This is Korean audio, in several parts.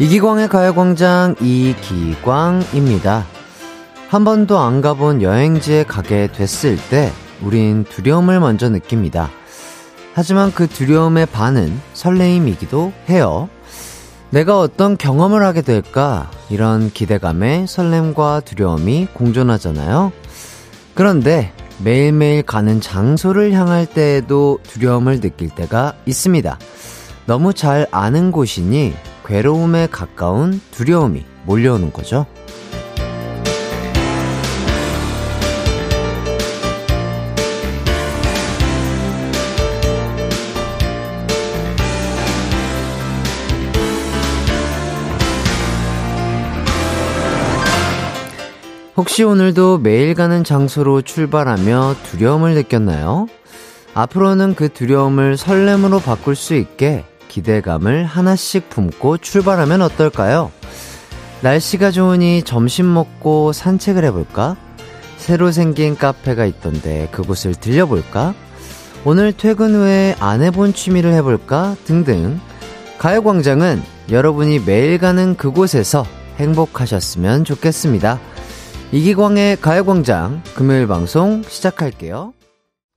이기광의 가요광장 이기광입니다. 한 번도 안 가본 여행지에 가게 됐을 때 우린 두려움을 먼저 느낍니다. 하지만 그 두려움의 반은 설레임이기도 해요. 내가 어떤 경험을 하게 될까? 이런 기대감에 설렘과 두려움이 공존하잖아요. 그런데 매일매일 가는 장소를 향할 때에도 두려움을 느낄 때가 있습니다. 너무 잘 아는 곳이니 괴로움에 가까운 두려움이 몰려오는 거죠. 혹시 오늘도 매일 가는 장소로 출발하며 두려움을 느꼈나요? 앞으로는 그 두려움을 설렘으로 바꿀 수 있게 기대감을 하나씩 품고 출발하면 어떨까요? 날씨가 좋으니 점심 먹고 산책을 해볼까? 새로 생긴 카페가 있던데 그곳을 들려볼까? 오늘 퇴근 후에 안 해본 취미를 해볼까? 등등. 가요광장은 여러분이 매일 가는 그곳에서 행복하셨으면 좋겠습니다. 이기광의 가요광장 금요일 방송 시작할게요.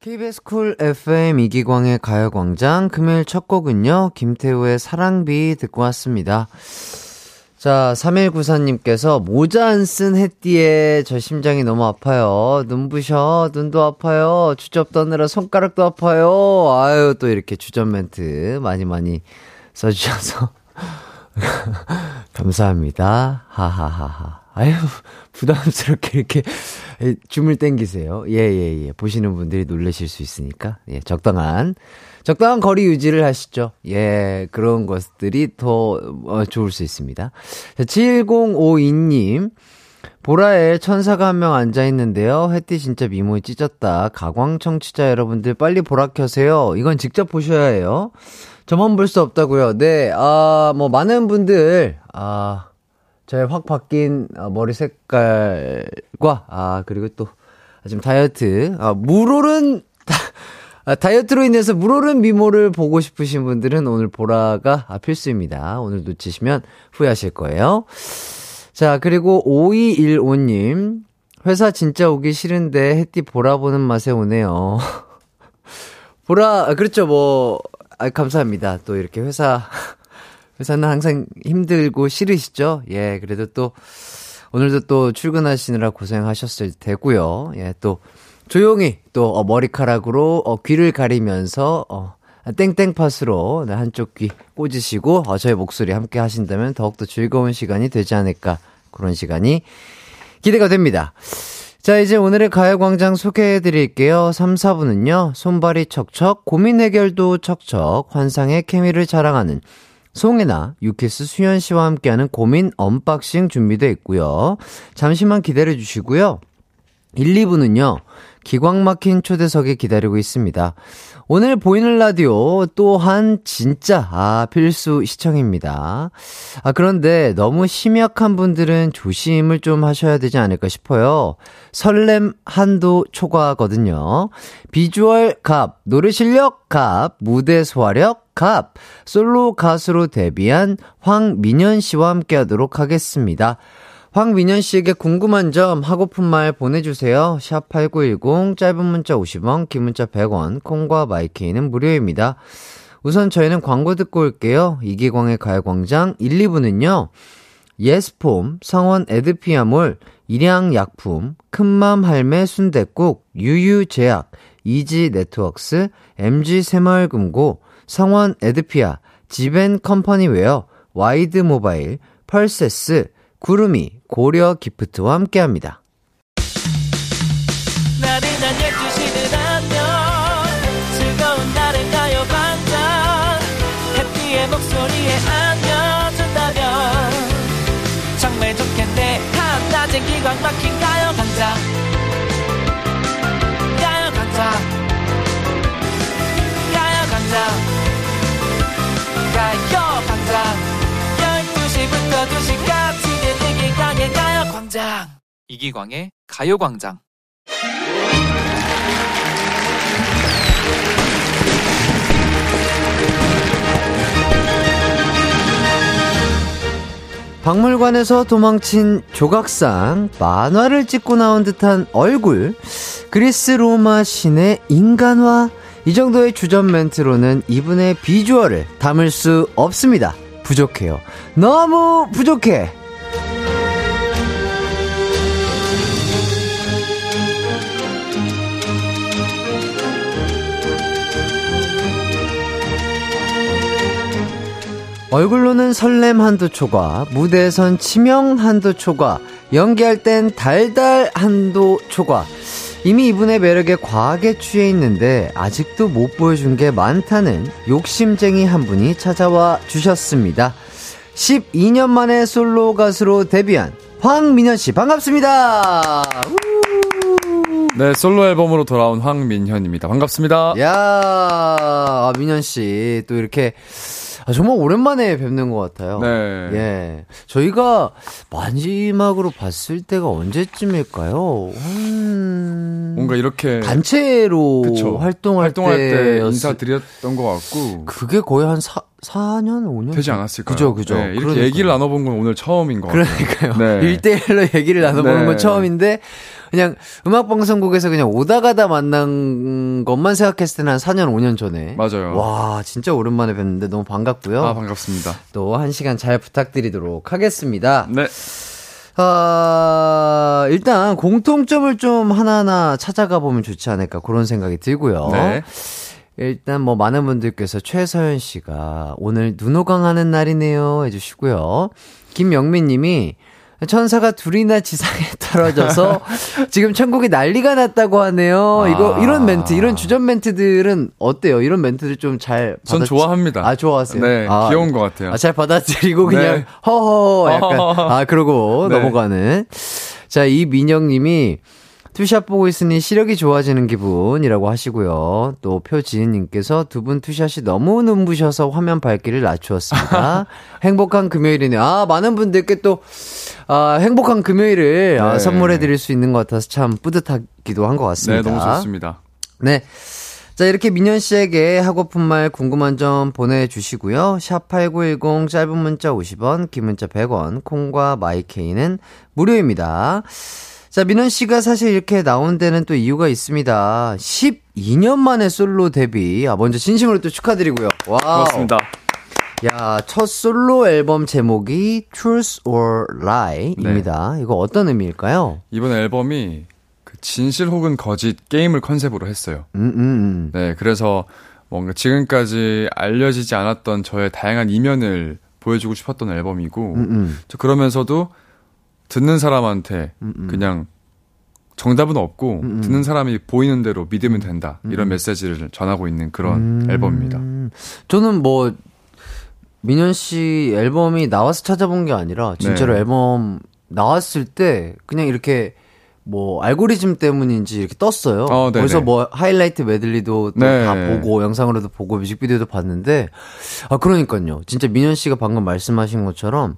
KBS 쿨 FM 이기광의 가요광장 금요일 첫 곡은요, 김태우의 사랑비 듣고 왔습니다. 자, 3194님께서 모자 안 쓴 햇띠에 저 심장이 너무 아파요. 눈부셔, 눈도 아파요. 주접 떠느라 손가락도 아파요. 아유, 또 이렇게 주접 멘트 많이 많이 써주셔서. 감사합니다. 하하하하. 아유, 부담스럽게 이렇게 줌을 땡기세요. 예, 예, 예. 보시는 분들이 놀라실 수 있으니까. 예, 적당한, 적당한 거리 유지를 하시죠. 예, 그런 것들이 더 어, 좋을 수 있습니다. 자, 7052님. 보라에 천사가 한 명 앉아 있는데요. 햇띠 진짜 미모에 찢었다. 가광 청취자 여러분들 빨리 보라 켜세요. 이건 직접 보셔야 해요. 저만 볼 수 없다고요. 네, 아, 뭐, 많은 분들, 아, 저의 확 바뀐 어, 머리 색깔과 아 그리고 또 지금 다이어트 아 물오른 아, 다이어트로 인해서 물오른 미모를 보고 싶으신 분들은 오늘 보라가 아, 필수입니다. 오늘 놓치시면 후회하실 거예요. 자, 그리고 5215님. 회사 진짜 오기 싫은데 햇띠 보라 보는 맛에 오네요. 보라, 아, 그렇죠. 뭐, 아, 감사합니다. 또 이렇게 회사 회사는 항상 힘들고 싫으시죠? 예, 그래도 또, 오늘도 또 출근하시느라 고생하셨을 테고요. 예, 또, 조용히 또, 어, 머리카락으로, 어, 귀를 가리면서, 어, 땡땡팟으로 네, 한쪽 귀 꽂으시고, 어, 저의 목소리 함께 하신다면 더욱더 즐거운 시간이 되지 않을까. 그런 시간이 기대가 됩니다. 자, 이제 오늘의 가요광장 소개해 드릴게요. 3, 4부는요, 손발이 척척, 고민 해결도 척척, 환상의 케미를 자랑하는 송해나, 유키스 수현 씨와 함께하는 고민 언박싱 준비되어 있고요. 잠시만 기다려 주시고요. 1, 2부는요. 기광 막힌 초대석에 기다리고 있습니다. 오늘 보이는 라디오 또한 진짜 아 필수 시청입니다. 아 그런데 너무 심약한 분들은 조심을 좀 하셔야 되지 않을까 싶어요. 설렘 한도 초과거든요. 비주얼 갑, 노래 실력 갑, 무대 소화력 갑, 솔로 가수로 데뷔한 황민현 씨와 함께 하도록 하겠습니다. 황민현 씨에게 궁금한 점 하고픈 말 보내주세요. 샵 8910 짧은 문자 50원 긴 문자 100원 콩과 마이케이는 무료입니다. 우선 저희는 광고 듣고 올게요. 이기광의 가요광장 1, 2부는요. 예스폼, 성원 에드피아몰, 일양약품, 큰맘 할매 순댓국, 유유제약, 이지 네트웍스, MG 새마을금고, 성원 에드피아, 지벤 컴퍼니웨어, 와이드 모바일, 펄세스, 구름이, 고려 기프트와 함께 합니다. 정말 좋겠네. 한낮엔 기광 막힌 12시부터 2시까지 이기광의 가요광장. 이기광의 가요광장. 박물관에서 도망친 조각상, 만화를 찍고 나온 듯한 얼굴, 그리스 로마 신의 인간화, 이 정도의 주전 멘트로는 이분의 비주얼을 담을 수 없습니다. 부족해요. 너무 부족해! 얼굴로는 설렘 한두 초과, 무대에선 치명 한두 초과, 연기할 땐 달달 한두 초과. 이미 이분의 매력에 과하게 취해 있는데 아직도 못 보여준 게 많다는 욕심쟁이 한 분이 찾아와 주셨습니다. 12년 만에 솔로 가수로 데뷔한 황민현 씨 반갑습니다. 네, 솔로 앨범으로 돌아온 황민현입니다. 반갑습니다. 야, 아, 민현 씨 또 이렇게 아, 정말 오랜만에 뵙는 것 같아요. 네. 예. 저희가 마지막으로 봤을 때가 언제쯤일까요? 음... 뭔가 이렇게 단체로 그쵸. 활동할, 활동할 때 인사드렸던 것 같고 그게 거의 한 4, 4년, 5년 되지 않았을까요? 그죠, 그죠. 네, 이렇게 그러니까. 얘기를 나눠본 건 오늘 처음인 것 같아요. 그러니까요. 네. 1대1로 얘기를 나눠보는 네. 건 처음인데 그냥 음악 방송국에서 그냥 오다 가다 만난 것만 생각했을 때는 한 4년, 5년 전에. 맞아요. 와, 진짜 오랜만에 뵙는데 너무 반갑고요. 아, 반갑습니다. 또 한 시간 잘 부탁드리도록 하겠습니다. 네. 아, 일단 공통점을 좀 하나하나 찾아가 보면 좋지 않을까 그런 생각이 들고요. 네. 일단 뭐 많은 분들께서 최서연 씨가 오늘 눈호강 하는 날이네요 해주시고요. 김영민 님이 천사가 둘이나 지상에 떨어져서 지금 천국이 난리가 났다고 하네요. 아. 이거 이런 멘트, 이런 주전 멘트들은 어때요? 이런 멘트들 좀 잘 받아. 전 좋아합니다. 아 좋아하세요? 네, 아, 귀여운 것 같아요. 아, 잘 받아들이고 그냥 네. 허허 약간 아 그러고 네. 넘어가는. 자 이 민영님이 two shot 보고 있으니 시력이 좋아지는 기분이라고 하시고요. 또 표지은님께서 두 분 two shot이 너무 눈부셔서 화면 밝기를 낮추었습니다. 행복한 금요일이네요. 아, 많은 분들께 또, 아, 행복한 금요일을 아, 네. 아, 선물해 드릴 수 있는 것 같아서 참 뿌듯하기도 한 것 같습니다. 네, 너무 좋습니다. 네. 자, 이렇게 민현 씨에게 하고픈 말 궁금한 점 보내주시고요. 샵8910 짧은 문자 50원, 긴 문자 100원, 콩과 마이케이는 무료입니다. 자, 민원 씨가 사실 이렇게 나온 데는 또 이유가 있습니다. 12년 만에 솔로 데뷔. 아, 먼저 진심으로 또 축하드리고요. 와. 고맙습니다. 야, 첫 솔로 앨범 제목이 Truth or Lie입니다. 네. 이거 어떤 의미일까요? 이번 앨범이 그 진실 혹은 거짓 게임을 컨셉으로 했어요. 음, 음, 음. 네, 그래서 뭔가 지금까지 알려지지 않았던 저의 다양한 이면을 보여주고 싶었던 앨범이고, 음, 음. 그러면서도 듣는 사람한테 음음. 음. 그냥 정답은 없고 음음. 음. 듣는 사람이 보이는 대로 믿으면 된다 이런 음. 메시지를 전하고 있는 그런 음. 앨범입니다. 저는 뭐 민현 씨 앨범이 나와서 찾아본 게 아니라 진짜로 네. 앨범 나왔을 때 그냥 이렇게 뭐 알고리즘 때문인지 이렇게 떴어요. 어, 그래서 뭐 하이라이트 메들리도 네. 다 보고 영상으로도 보고 뮤직비디오도 봤는데 아 그러니까요. 진짜 민현 씨가 방금 말씀하신 것처럼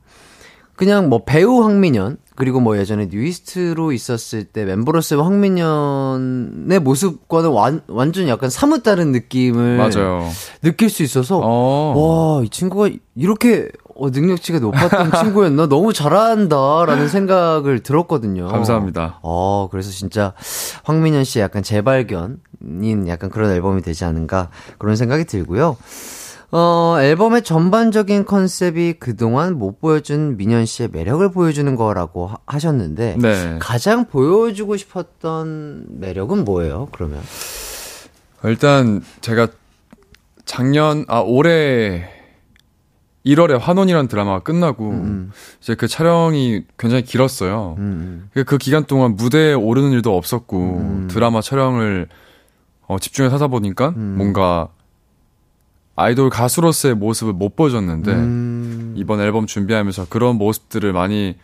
그냥 뭐 배우 황민현 그리고 뭐 예전에 뉴이스트로 있었을 때 멤버로서의 황민현의 모습과는 완, 완전 약간 사뭇 다른 느낌을 맞아요. 느낄 수 있어서 어. 와이 친구가 이렇게 어, 능력치가 높았던 친구였나 너무 잘한다라는 생각을 들었거든요. 감사합니다. 어 그래서 진짜 황민현 씨의 약간 재발견인 약간 그런 앨범이 되지 않은가 그런 생각이 들고요. 어, 앨범의 전반적인 컨셉이 그동안 못 보여준 민현 씨의 매력을 보여주는 거라고 하, 셨는데 네. 가장 보여주고 싶었던 매력은 뭐예요? 그러면 일단 제가 작년 아 올해 1월에 환원이라는 드라마가 끝나고 음, 음. 이제 그 촬영이 굉장히 길었어요. 음. 음. 그, 그 기간 동안 무대에 오르는 일도 없었고 음. 드라마 촬영을 어, 집중해서 하다 보니까 뭔가 아이돌 가수로서의 모습을 못 보여줬는데 음. 이번 앨범 준비하면서 그런 모습들을 많이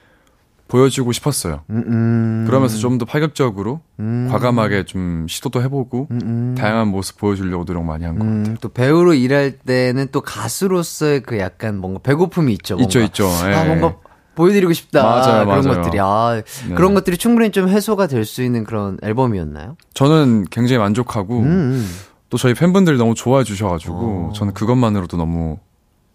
보여주고 싶었어요. 음, 음. 그러면서 좀 더 파격적으로 음. 과감하게 좀 시도도 해보고 음, 음. 다양한 모습 보여주려고 노력 많이 한 것 같아요. 또 배우로 일할 때는 또 가수로서의 그 약간 뭔가 배고픔이 있죠. 뭔가. 있죠, 있죠. 예. 아 뭔가 보여드리고 싶다. 맞아요, 그런 맞아요. 것들이 아 네. 그런 것들이 충분히 좀 해소가 될 수 있는 그런 앨범이었나요? 저는 굉장히 만족하고. 또 저희 팬분들이 너무 좋아해 주셔가지고 어. 저는 그것만으로도 너무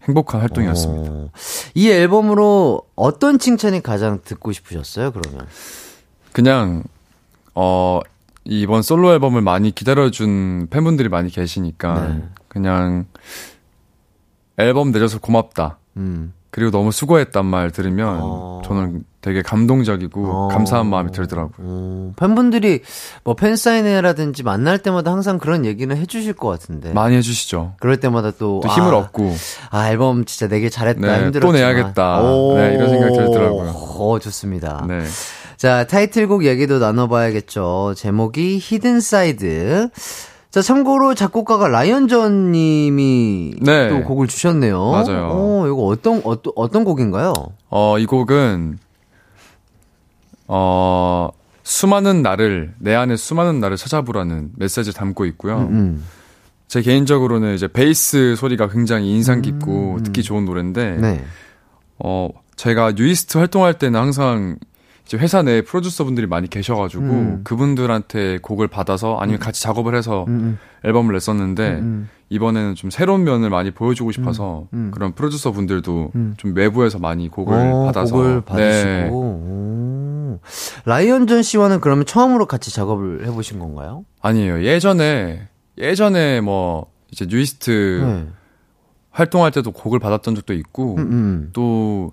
행복한 활동이었습니다. 어. 이 앨범으로 어떤 칭찬이 가장 듣고 싶으셨어요, 그러면? 그냥, 어, 이번 솔로 앨범을 많이 기다려준 팬분들이 많이 계시니까, 네. 그냥, 앨범 내줘서 고맙다. 음. 그리고 너무 수고했단 말 들으면 어. 저는 되게 감동적이고 어. 감사한 마음이 들더라고요. 어. 팬분들이 뭐 팬사인회라든지 만날 때마다 항상 그런 얘기는 해주실 것 같은데. 많이 해주시죠. 그럴 때마다 또, 또 힘을 아, 얻고. 아, 앨범 진짜 내길 잘했다. 네, 힘들었지만. 또 내야겠다. 네, 이런 생각이 들더라고요. 어, 좋습니다. 네. 자, 타이틀곡 얘기도 나눠봐야겠죠. 제목이 Hidden Side. 자, 참고로 작곡가가 라이언전 님이 네. 또 곡을 주셨네요. 맞아요. 어, 이거 어떤, 어떤, 어떤 곡인가요? 어, 이 곡은, 어, 수많은 나를, 내 안에 수많은 나를 찾아보라는 메시지를 담고 있고요. 음, 음. 제 개인적으로는 이제 베이스 소리가 굉장히 인상 깊고 음, 음. 듣기 좋은 노래인데, 네. 어, 제가 뉴이스트 활동할 때는 항상 이제 회사 내에 프로듀서 분들이 많이 계셔가지고 음. 그분들한테 곡을 받아서 아니면 같이 작업을 해서 음. 음. 앨범을 냈었는데 음, 음. 이번에는 좀 새로운 면을 많이 보여주고 싶어서 음. 그런 프로듀서 분들도 좀 외부에서 많이 곡을 오, 어, 받아서 곡을 받으시고 네. 라이언전 씨와는 그러면 처음으로 같이 작업을 해보신 건가요? 아니에요 예전에 예전에 뭐 이제 뉴이스트 네. 활동할 때도 곡을 받았던 적도 있고 또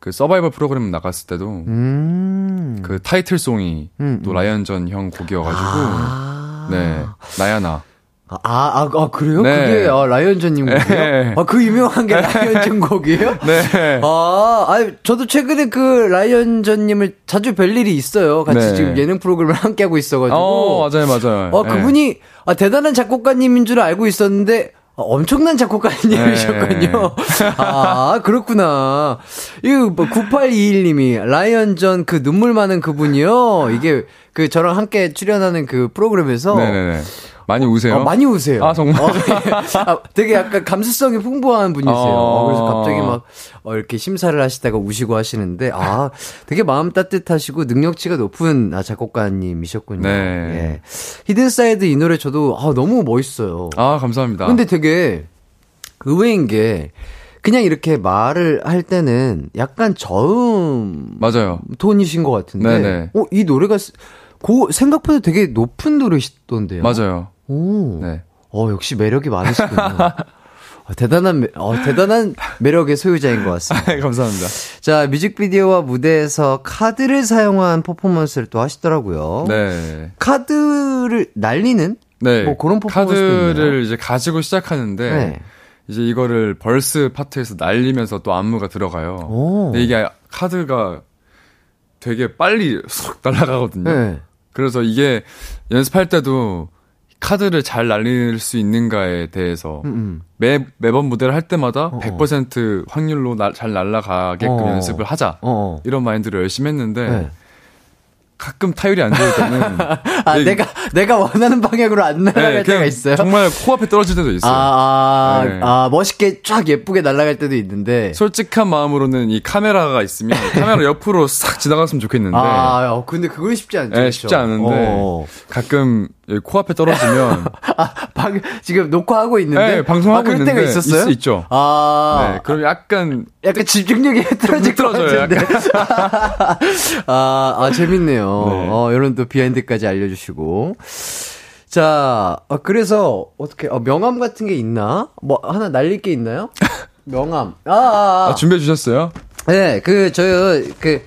그 서바이벌 프로그램 나갔을 때도 음. 그 타이틀송이 음. 또 음. 라이언전 형 곡이어가지고 아. 네 나야나 아, 아, 아, 그래요? 네. 그게, 아, 라이언전님 곡이요? 네. 아, 그 유명한 게 라이언전 곡이에요? 네. 아, 아, 저도 최근에 그 라이언전님을 자주 뵐 일이 있어요. 같이 네. 지금 예능 프로그램을 함께 하고 있어가지고. 어, 맞아요, 맞아요. 아, 그분이, 아, 대단한 작곡가님인 줄 알고 있었는데, 아, 엄청난 작곡가님이셨군요. 네. 아, 그렇구나. 이거 뭐 9821님이 라이언전 그 눈물 많은 그분이요. 이게 그 저랑 함께 출연하는 그 프로그램에서 네네네. 많이 우세요? 어, 많이 우세요. 아, 정말? 어, 네. 아, 되게 약간 감수성이 풍부한 분이세요. 어... 그래서 갑자기 막, 어, 이렇게 심사를 하시다가 우시고 하시는데, 아, 되게 마음 따뜻하시고 능력치가 높은 아, 작곡가님이셨군요. 네. 예. Hidden Side 이 노래 저도, 아, 너무 멋있어요. 아, 감사합니다. 근데 되게 의외인 게, 그냥 이렇게 말을 할 때는 약간 저음 맞아요. 톤이신 것 같은데, 네네. 어, 이 노래가 고 생각보다 되게 높은 노래시던데요. 맞아요. 오. 네. 어, 역시 매력이 많으시군요. 어, 대단한, 어, 대단한 매력의 소유자인 것 같습니다. 감사합니다. 자, 뮤직비디오와 무대에서 카드를 사용한 퍼포먼스를 또 하시더라고요. 네. 카드를 날리는? 네. 뭐 그런 퍼포먼스 카드를? 이제 가지고 시작하는데, 네. 이제 이거를 벌스 파트에서 날리면서 또 안무가 들어가요. 오. 근데 이게 카드가 되게 빨리 쏙 날아가거든요. 네. 그래서 이게 연습할 때도 카드를 잘 날릴 수 있는가에 대해서 음, 음. 매 매번 무대를 할 때마다 어어. 100% 확률로 나, 잘 날아가게끔 어어. 연습을 하자 어어. 이런 마인드를 열심히 했는데 네. 가끔 타율이 안 좋을 때는 아 네, 내가 내가 원하는 방향으로 안 날아갈 네, 때가 있어요. 정말 코앞에 떨어질 때도 있어요. 아, 아, 네. 아, 멋있게 쫙 예쁘게 날아갈 때도 있는데 솔직한 마음으로는 이 카메라가 있으면 카메라 옆으로 싹 지나갔으면 좋겠는데 아, 어, 근데 그건 쉽지 않죠. 네, 쉽지 않은데 어. 가끔 코앞에 떨어지면 아, 방, 지금 녹화하고 있는데 네, 방송하고 아, 있는데 때가 있었어요? 있, 있죠. 아, 네, 그럼 약간 약간 집중력이 흐트러질 것 같은데. 아, 아 재밌네요. 네. 어, 이런 또 비하인드까지 알려주시고. 자, 어, 그래서 어떻게 어, 명함 같은 게 있나? 뭐 하나 날릴 게 있나요? 명함. 아, 아, 아. 아 준비해 주셨어요? 네, 그 저요 그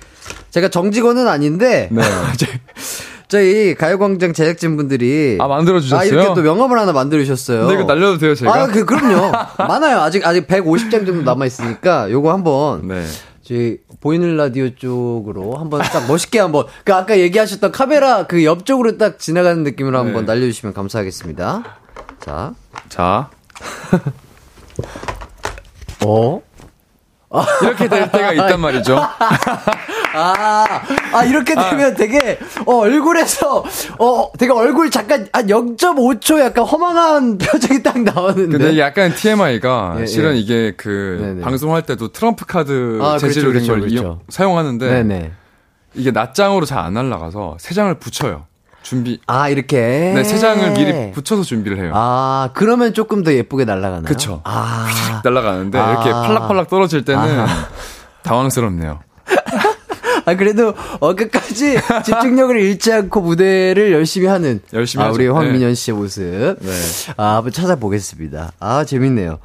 제가 정직원은 아닌데. 네. 저희 가요광장 제작진 분들이 아 만들어 주셨어요? 아 이렇게 또 명함을 하나 만들어 주셨어요. 근데 이거 날려도 돼요 제가? 아 그, 그럼요. 많아요. 아직 아직 150장 정도 남아 있으니까 요거 한번 네. 저희 보이는 라디오 쪽으로 한번 딱 멋있게 한번 그 아까 얘기하셨던 카메라 그 옆쪽으로 딱 지나가는 느낌으로 한번 네. 날려주시면 감사하겠습니다. 자, 자, 어? 이렇게 될 때가 있단 말이죠. 아, 아, 이렇게 되면 아. 되게, 어, 얼굴에서, 어, 되게 얼굴 잠깐, 한 0.5초 약간 허망한 표정이 딱 나오는데. 근데 약간 TMI가, 예, 예. 실은 예. 이게 그, 네네. 방송할 때도 트럼프 카드 아, 재질로 그렇죠, 그렇죠, 그렇죠. 사용하는데, 네네. 이게 낱장으로 잘 안 날라가서 세 장을 붙여요. 준비. 아, 이렇게? 네, 세 장을 미리 붙여서 준비를 해요. 아, 그러면 조금 더 예쁘게 날아가나요? 그쵸. 아. 날아가는데, 아. 이렇게 팔락팔락 떨어질 때는 아. 당황스럽네요. 아, 그래도, 어, 끝까지 집중력을 잃지 않고 무대를 열심히 하는. 열심히 아, 하죠. 우리 황민현 씨의 모습. 네. 아, 한번 찾아보겠습니다. 아, 재밌네요.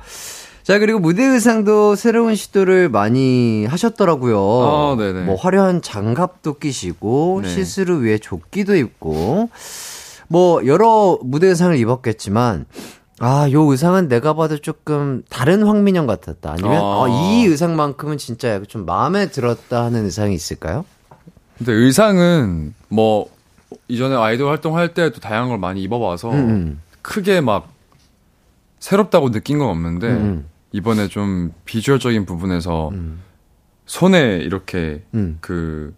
자, 그리고 무대 의상도 새로운 시도를 많이 하셨더라고요. 어, 네네. 뭐, 화려한 장갑도 끼시고, 네. 시스루 위에 조끼도 입고, 뭐, 여러 무대 의상을 입었겠지만, 아, 요 의상은 내가 봐도 조금 다른 황민영 같았다. 아니면, 어. 아, 이 의상만큼은 진짜 좀 마음에 들었다 하는 의상이 있을까요? 근데 의상은 뭐 이전에 아이돌 활동할 때도 다양한 걸 많이 입어봐서 음, 크게 막 새롭다고 느낀 건 없는데 음. 이번에 좀 비주얼적인 부분에서 음. 손에 이렇게 음. 그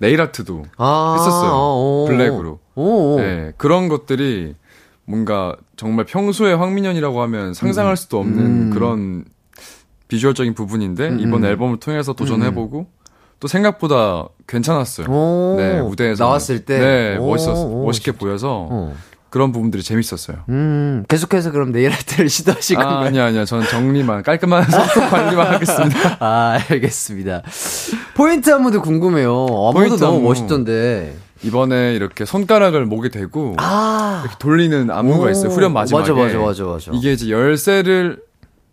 네일 아트도 아, 했었어요. 오, 블랙으로. 오, 오. 네, 그런 것들이 뭔가 정말 평소에 황민현이라고 하면 상상할 수도 없는 음. 그런 비주얼적인 부분인데 음, 이번 음. 앨범을 통해서 도전해보고 또 생각보다 괜찮았어요. 오. 네, 무대에서 나왔을 때? 네, 오, 멋있었, 오, 멋있게. 보여서 어. 그런 부분들이 재밌었어요. 음, 계속해서 그럼 네일 아트를 시도하실 아, 건가요? 아니야, 아니야. 저는 정리만, 깔끔한 소통 관리만 하겠습니다. 아, 알겠습니다. 포인트 안무도 궁금해요. 안무도 너무 안무. 멋있던데. 이번에 이렇게 손가락을 목에 대고 아, 이렇게 돌리는 안무가 있어요. 후렴 마지막에. 맞아, 맞아, 맞아, 맞아. 이게 이제 열쇠를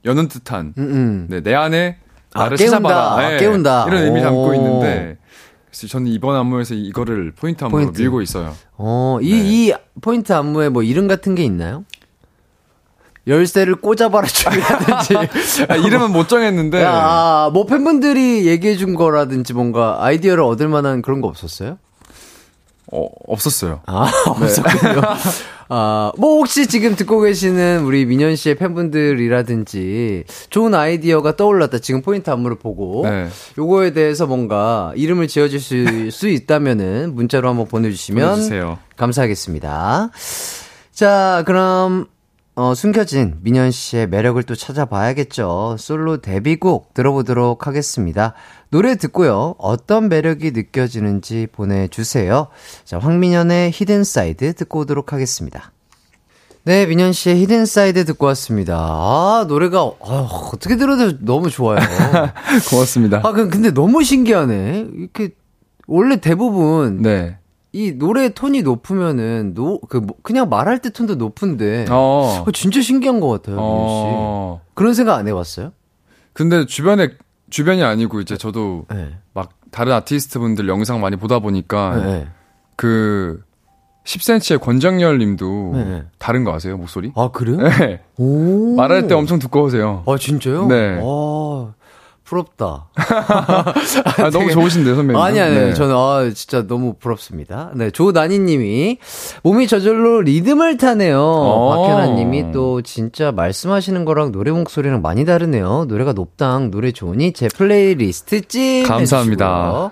여는 듯한 음, 음. 네, 내 안에 아, 나를 깨운다. 찾아봐라. 아, 네, 깨운다. 이런 의미 담고 오. 있는데 그래서 저는 이번 안무에서 이거를 포인트 안무로 포인트. 밀고 있어요. 어, 이, 네. 이 포인트 안무에 뭐 이름 같은 게 있나요? 열쇠를 꽂아봐라 춤이라든지. 아, 이름은 못 정했는데 아, 뭐 팬분들이 얘기해 준 거라든지 뭔가 아이디어를 얻을 만한 그런 거 없었어요? 어, 없었어요. 아, 없었군요. 아, 뭐 혹시 지금 듣고 계시는 우리 민현 씨의 팬분들이라든지 좋은 아이디어가 떠올랐다. 지금 포인트 안무를 보고 네. 요거에 대해서 뭔가 이름을 지어줄 수, 수 있다면은 문자로 한번 보내 주시면 보내주세요. 감사하겠습니다. 자, 그럼 어, 숨겨진 민현 씨의 매력을 또 찾아봐야겠죠. 솔로 데뷔곡 들어보도록 하겠습니다. 노래 듣고요. 어떤 매력이 느껴지는지 보내주세요. 자, 황민현의 Hidden Side 듣고 오도록 하겠습니다. 네, 민현 씨의 Hidden Side 듣고 왔습니다. 아, 노래가, 아, 어떻게 들어도 너무 좋아요. 고맙습니다. 아, 그- 근데 너무 신기하네. 이렇게, 원래 대부분, 네. 이 노래 톤이 높으면은, 노, 그, 뭐, 그냥 말할 때 톤도 높은데, 어. 어, 진짜 신기한 것 같아요, 민현 씨. 어. 그런 생각 안 해봤어요? 근데 주변에 주변이 아니고 이제 저도 네. 막 다른 아티스트 분들 영상 많이 보다 보니까 네. 그 10cm의 권정열 님도 네. 다른 거 아세요? 목소리? 아, 그래요? 네. 오. 말할 때 엄청 두꺼우세요. 아, 진짜요? 네. 아, 부럽다. 아, 너무 좋으신데 선배님. 아니, 아니, 네. 저는, 아, 진짜 너무 부럽습니다. 네, 조나니 님이, 몸이 저절로 리듬을 타네요. 어. 박현아 님이 또 진짜 말씀하시는 거랑 노래 목소리랑 많이 다르네요. 노래가 높당, 노래 좋으니 제 플레이리스트 찜. 감사합니다. 해주시고요.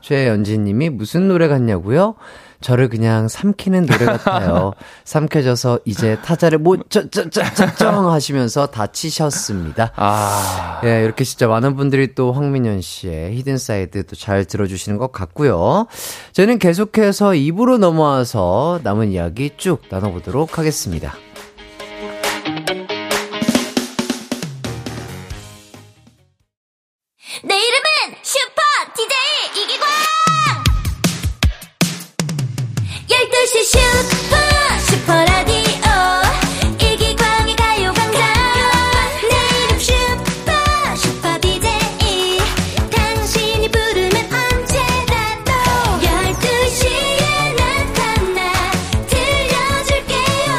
최연진 님이 무슨 노래 같냐고요? 저를 그냥 삼키는 노래 같아요. 삼켜져서 이제 타자를 못, 쩌, 쩌, 쩌, 쩌, 쩌 하시면서 마치셨습니다. 아. 예, 이렇게 진짜 많은 분들이 또 황민현 씨의 Hidden Side 또 잘 들어주시는 것 같고요. 저는 계속해서 2부로 넘어와서 남은 이야기 쭉 나눠보도록 하겠습니다. 내 이름은 12시 슈퍼 슈퍼라디오. 이기광의 가요광장. 내 이름 슈퍼 슈퍼 DJ 당신이 부르면 언제라도 12시에 나타나 들려줄게요.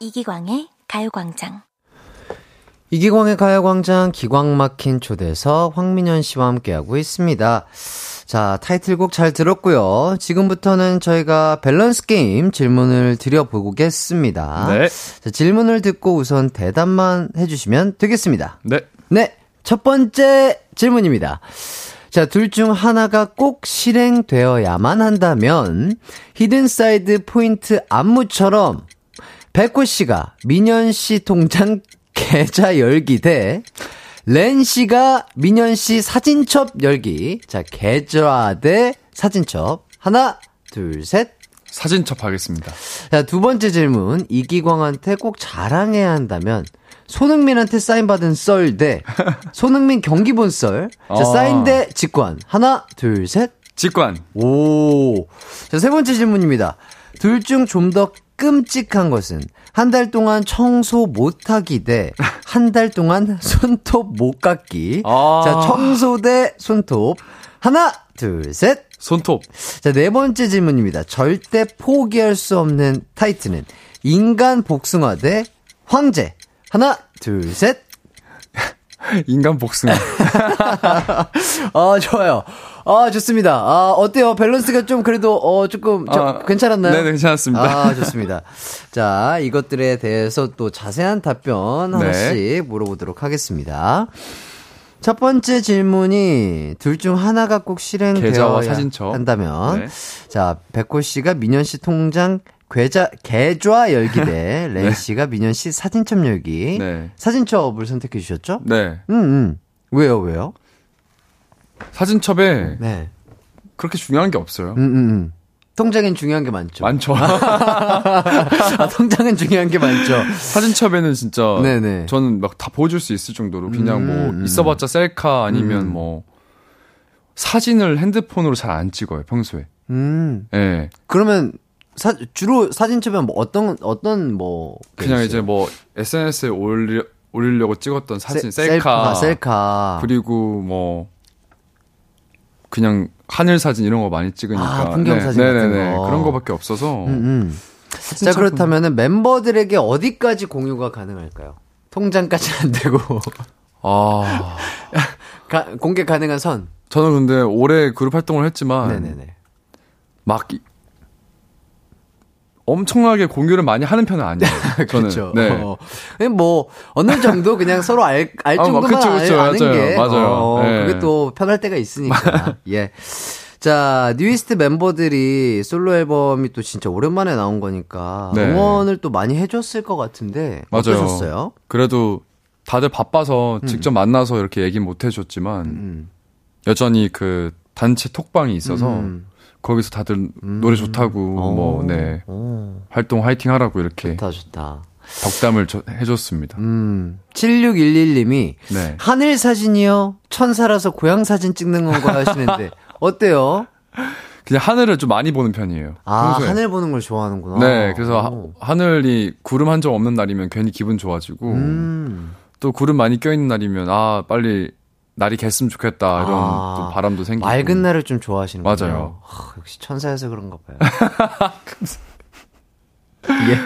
이기광의 가요광장. 이기광의 가요광장 기광 막힌 초대석 황민현 씨와 함께하고 있습니다. 자, 타이틀곡 잘 들었고요. 지금부터는 저희가 밸런스 게임 질문을 드려보겠습니다. 네. 자, 질문을 듣고 우선 대답만 해주시면 되겠습니다. 네. 네, 첫 번째 질문입니다. 자, 둘 중 하나가 꼭 실행되어야만 한다면, Hidden Side 포인트 안무처럼, 백호 씨가 민현 씨 통장 계좌 열기 대, 렌 씨가 민현 씨 사진첩 열기. 자, 계좌 대 사진첩. 하나, 둘, 셋. 사진첩 하겠습니다. 자, 두 번째 질문. 이기광한테 꼭 자랑해야 한다면, 손흥민한테 사인받은 썰 대, 손흥민 경기본 썰. 자, 아. 사인 대 직관. 하나, 둘, 셋. 직관. 오. 자, 세 번째 질문입니다. 둘 중 좀 더 끔찍한 것은 한 달 동안 청소 못하기 대 한 달 동안 손톱 못 깎기. 아. 자, 청소 대 손톱. 하나, 둘, 셋. 손톱. 자, 네 번째 질문입니다. 절대 포기할 수 없는 타이틀은 인간 복숭아 대 황제. 하나, 둘, 셋. 인간 복숭아. 아, 좋아요. 아, 좋습니다. 아, 어때요? 밸런스가 좀 그래도, 어, 조금, 저, 아, 괜찮았나요? 네, 괜찮았습니다. 아, 좋습니다. 자, 이것들에 대해서 또 자세한 답변 네. 하나씩 물어보도록 하겠습니다. 첫 번째 질문이 둘 중 하나가 꼭 실행되어야. 한다면, 네. 자, 백호 씨가 민현 씨 통장 계좌, 계좌 열기 대 레이 씨가 민현 씨 사진첩 열기. 네. 사진첩을 선택해 주셨죠? 네. 음, 음. 왜요, 왜요? 사진첩에 네. 그렇게 중요한 게 없어요. 음, 음, 음. 통장엔 중요한 게 많죠. 많죠. 아, 통장은 중요한 게 많죠. 사진첩에는 진짜 네네. 저는 막 다 보여줄 수 있을 정도로 그냥 음, 뭐 음. 있어봤자 셀카 아니면 뭐 사진을 핸드폰으로 잘 안 찍어요 평소에. 음. 예. 그러면 사, 주로 사진첩에 뭐 어떤 어떤 뭐 그냥 게 이제? 뭐 SNS에 올리, 올리려고 찍었던 사진 셀- 셀카, 셀카 셀카 그리고 뭐 그냥 하늘 사진 이런 거 많이 찍으니까 아, 풍경 사진 같은 네네네. 거. 그런 거밖에 없어서 음, 음. 자 그렇다면은 멤버들에게 어디까지 공유가 가능할까요? 통장까지는 안 되고 아 가, 공개 가능한 선. 저는 근데 올해 그룹 활동을 했지만 네네네. 막 이- 엄청나게 공유를 많이 하는 편은 아니에요. 저는. 그렇죠. 네. 어. 뭐 어느 정도 그냥 서로 알, 알 아, 뭐, 정도만 그쵸, 그쵸. 알, 아는 맞아요. 게 맞아요. 어, 네. 그게 또 편할 때가 있으니까. 예. 자, 뉴이스트 멤버들이 솔로 앨범이 또 진짜 오랜만에 나온 거니까 네. 응원을 또 많이 해줬을 것 같은데 맞아요. 어떠셨어요? 그래도 다들 바빠서 직접 만나서 이렇게 얘기 못 해줬지만 음. 여전히 그 단체 톡방이 있어서 음. 거기서 다들 노래 좋다고 뭐 네. 오, 활동 화이팅 하라고 이렇게 좋다 좋다. 덕담을 저- 해줬습니다. 음. 7611님이 네. 하늘 사진이요? 천사라서 고향 사진 찍는 건가 하시는데 어때요? 그냥 하늘을 좀 많이 보는 편이에요. 아, 평소에. 하늘 보는 걸 좋아하는구나. 네, 그래서 오. 하, 하늘이 구름 한 점 없는 날이면 괜히 기분 좋아지고 음. 또 구름 많이 껴있는 날이면 아 빨리 날이 갰으면 좋겠다 이런 아, 또 바람도 생기고 맑은 날을 좀 좋아하시는군요. 맞아요. 하, 역시 천사여서 그런가 봐요. 예.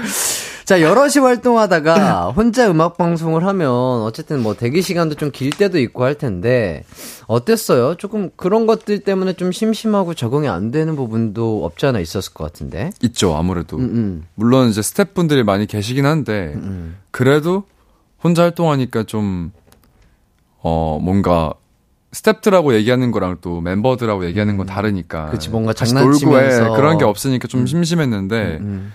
자, 여럿이 활동하다가 혼자 음악 방송을 하면 어쨌든 뭐 대기 시간도 좀 길 때도 있고 할 텐데 어땠어요? 조금 그런 것들 때문에 좀 심심하고 적응이 안 되는 부분도 없지 않아 있었을 것 같은데. 있죠 아무래도 음, 음. 물론 이제 스태프분들이 많이 계시긴 한데 음. 그래도 혼자 활동하니까 좀 어 뭔가 스태프들하고 얘기하는 거랑 또 멤버들하고 얘기하는 건 다르니까 음. 그치, 뭔가 같이 놀고, 장난치면서. 예, 그런 게 없으니까 좀 심심했는데 음.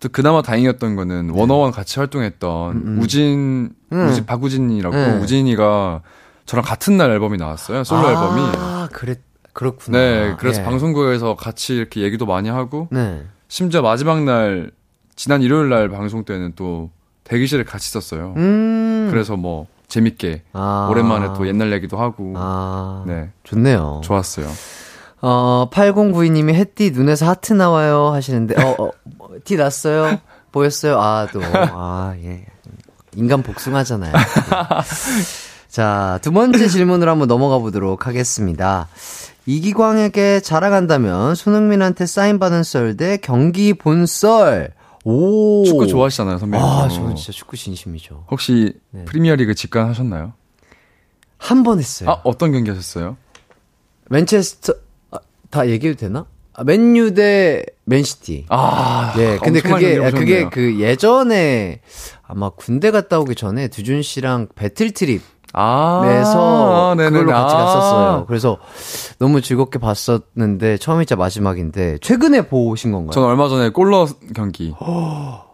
또 그나마 다행이었던 거는 워너원 같이 활동했던 우진, 음. 우진 박우진이라고 네. 우진이가 저랑 같은 날 앨범이 나왔어요 솔로 앨범이. 아, 그랬, 그렇구나. 네, 그래서 예. 방송국에서 같이 이렇게 얘기도 많이 하고 네. 심지어 마지막 날 지난 일요일 날 방송 때는 또 대기실에 같이 있었어요. 음. 그래서 뭐 재밌게 아. 오랜만에 또 옛날 얘기도 하고 아. 네 좋네요. 좋았어요. 어, 8092님이 햇띠 눈에서 하트 나와요 하시는데, 어, 어, 어, 티 났어요? 보였어요? 아, 또, 아, 예. 인간 복숭아잖아요. 예. 자, 두 번째 질문으로 한번 넘어가 보도록 하겠습니다. 이기광에게 자랑한다면 손흥민한테 사인받은 썰 대 경기 본 썰. 오. 축구 좋아하시잖아요, 선배님. 아, 저는 진짜 축구 진심이죠. 혹시 네. 프리미어리그 직관하셨나요? 한 번 했어요. 아 어떤 경기 하셨어요? 맨체스터, 아, 다 얘기해도 되나? 아, 맨유 대 맨시티. 아, 예, 근데 엄청난 그게, 경기 그게. 그 예전에 아마 군대 갔다 오기 전에 두준 씨랑 배틀 트립 에서 아, 네네네. 그걸로 같이 아. 갔었어요. 그래서 너무 즐겁게 봤었는데 처음이자 마지막인데 최근에 보신 건가요? 저는 얼마 전에 골러 경기.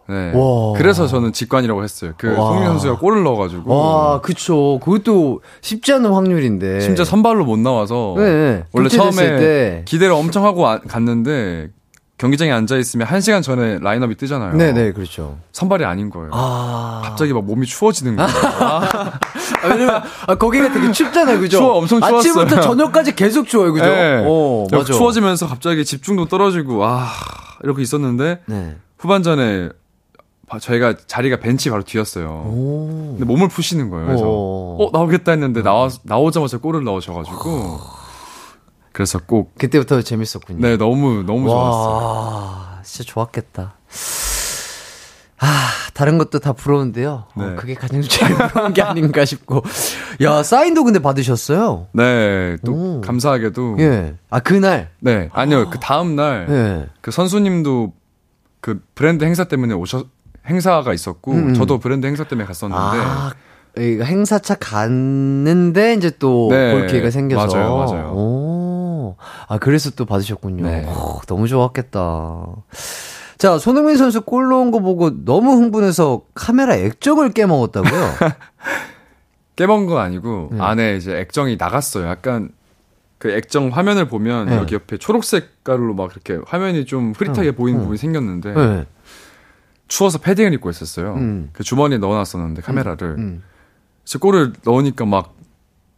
네. 와. 그래서 저는 직관이라고 했어요. 그 와. 송민 선수가 골을 넣어가지고. 와, 그쵸. 그것도 쉽지 않은 확률인데. 심지어 선발로 못 나와서 네, 원래 교체됐을 처음에 때. 기대를 엄청 하고 아- 갔는데 경기장에 앉아 있으면 1시간 전에 라인업이 뜨잖아요. 네 네, 그렇죠. 선발이 아닌 거예요. 아. 갑자기 막 몸이 추워지는 거예요. 아, 아, 왜냐면, 아, 거기가 되게 춥잖아요, 그죠? 추워, 엄청 추웠어요. 아침부터 저녁까지 계속 추워요, 그죠? 네. 어, 역 맞아. 추워지면서 갑자기 집중도 떨어지고 아 이렇게 있었는데 네. 후반전에 바- 저희가 자리가 벤치 바로 뒤였어요. 오. 근데 몸을 푸시는 거예요. 그래서 어. 어, 나오겠다 했는데 나와 나오자마자 골을 넣으셔가지고 그래서 꼭 그때부터 재밌었군요. 네, 너무 너무 좋았어요. 와, 진짜 좋았겠다. 아, 다른 것도 다 부러운데요. 어, 네. 그게 가장 제일 부러운 게 아닌가 싶고. 야, 사인도 근데 받으셨어요? 네, 또 오. 감사하게도 예. 아, 그날? 네, 아니요. 그 다음 날 예. 그 선수님도 그 브랜드 행사 때문에 오셔 행사가 있었고 음. 저도 브랜드 행사 때문에 갔었는데 아, 행사차 갔는데 이제 또볼 네, 기회가 생겨서. 맞아요, 맞아요. 오. 아, 그래서 또 받으셨군요. 네. 오, 너무 좋았겠다. 자, 손흥민 선수 골 넣은 거 보고 너무 흥분해서 카메라 액정을 깨먹었다고요? 깨먹은 건 아니고 네. 안에 이제 액정이 나갔어요. 약간 그 액정 화면을 보면 네. 여기 옆에 초록색 가루로 막 이렇게 화면이 좀 흐릿하게 어, 보이는 어. 부분이 생겼는데 네. 추워서 패딩을 입고 있었어요. 음. 그 주머니에 넣어놨었는데 카메라를 음. 그래서 골을 넣으니까 막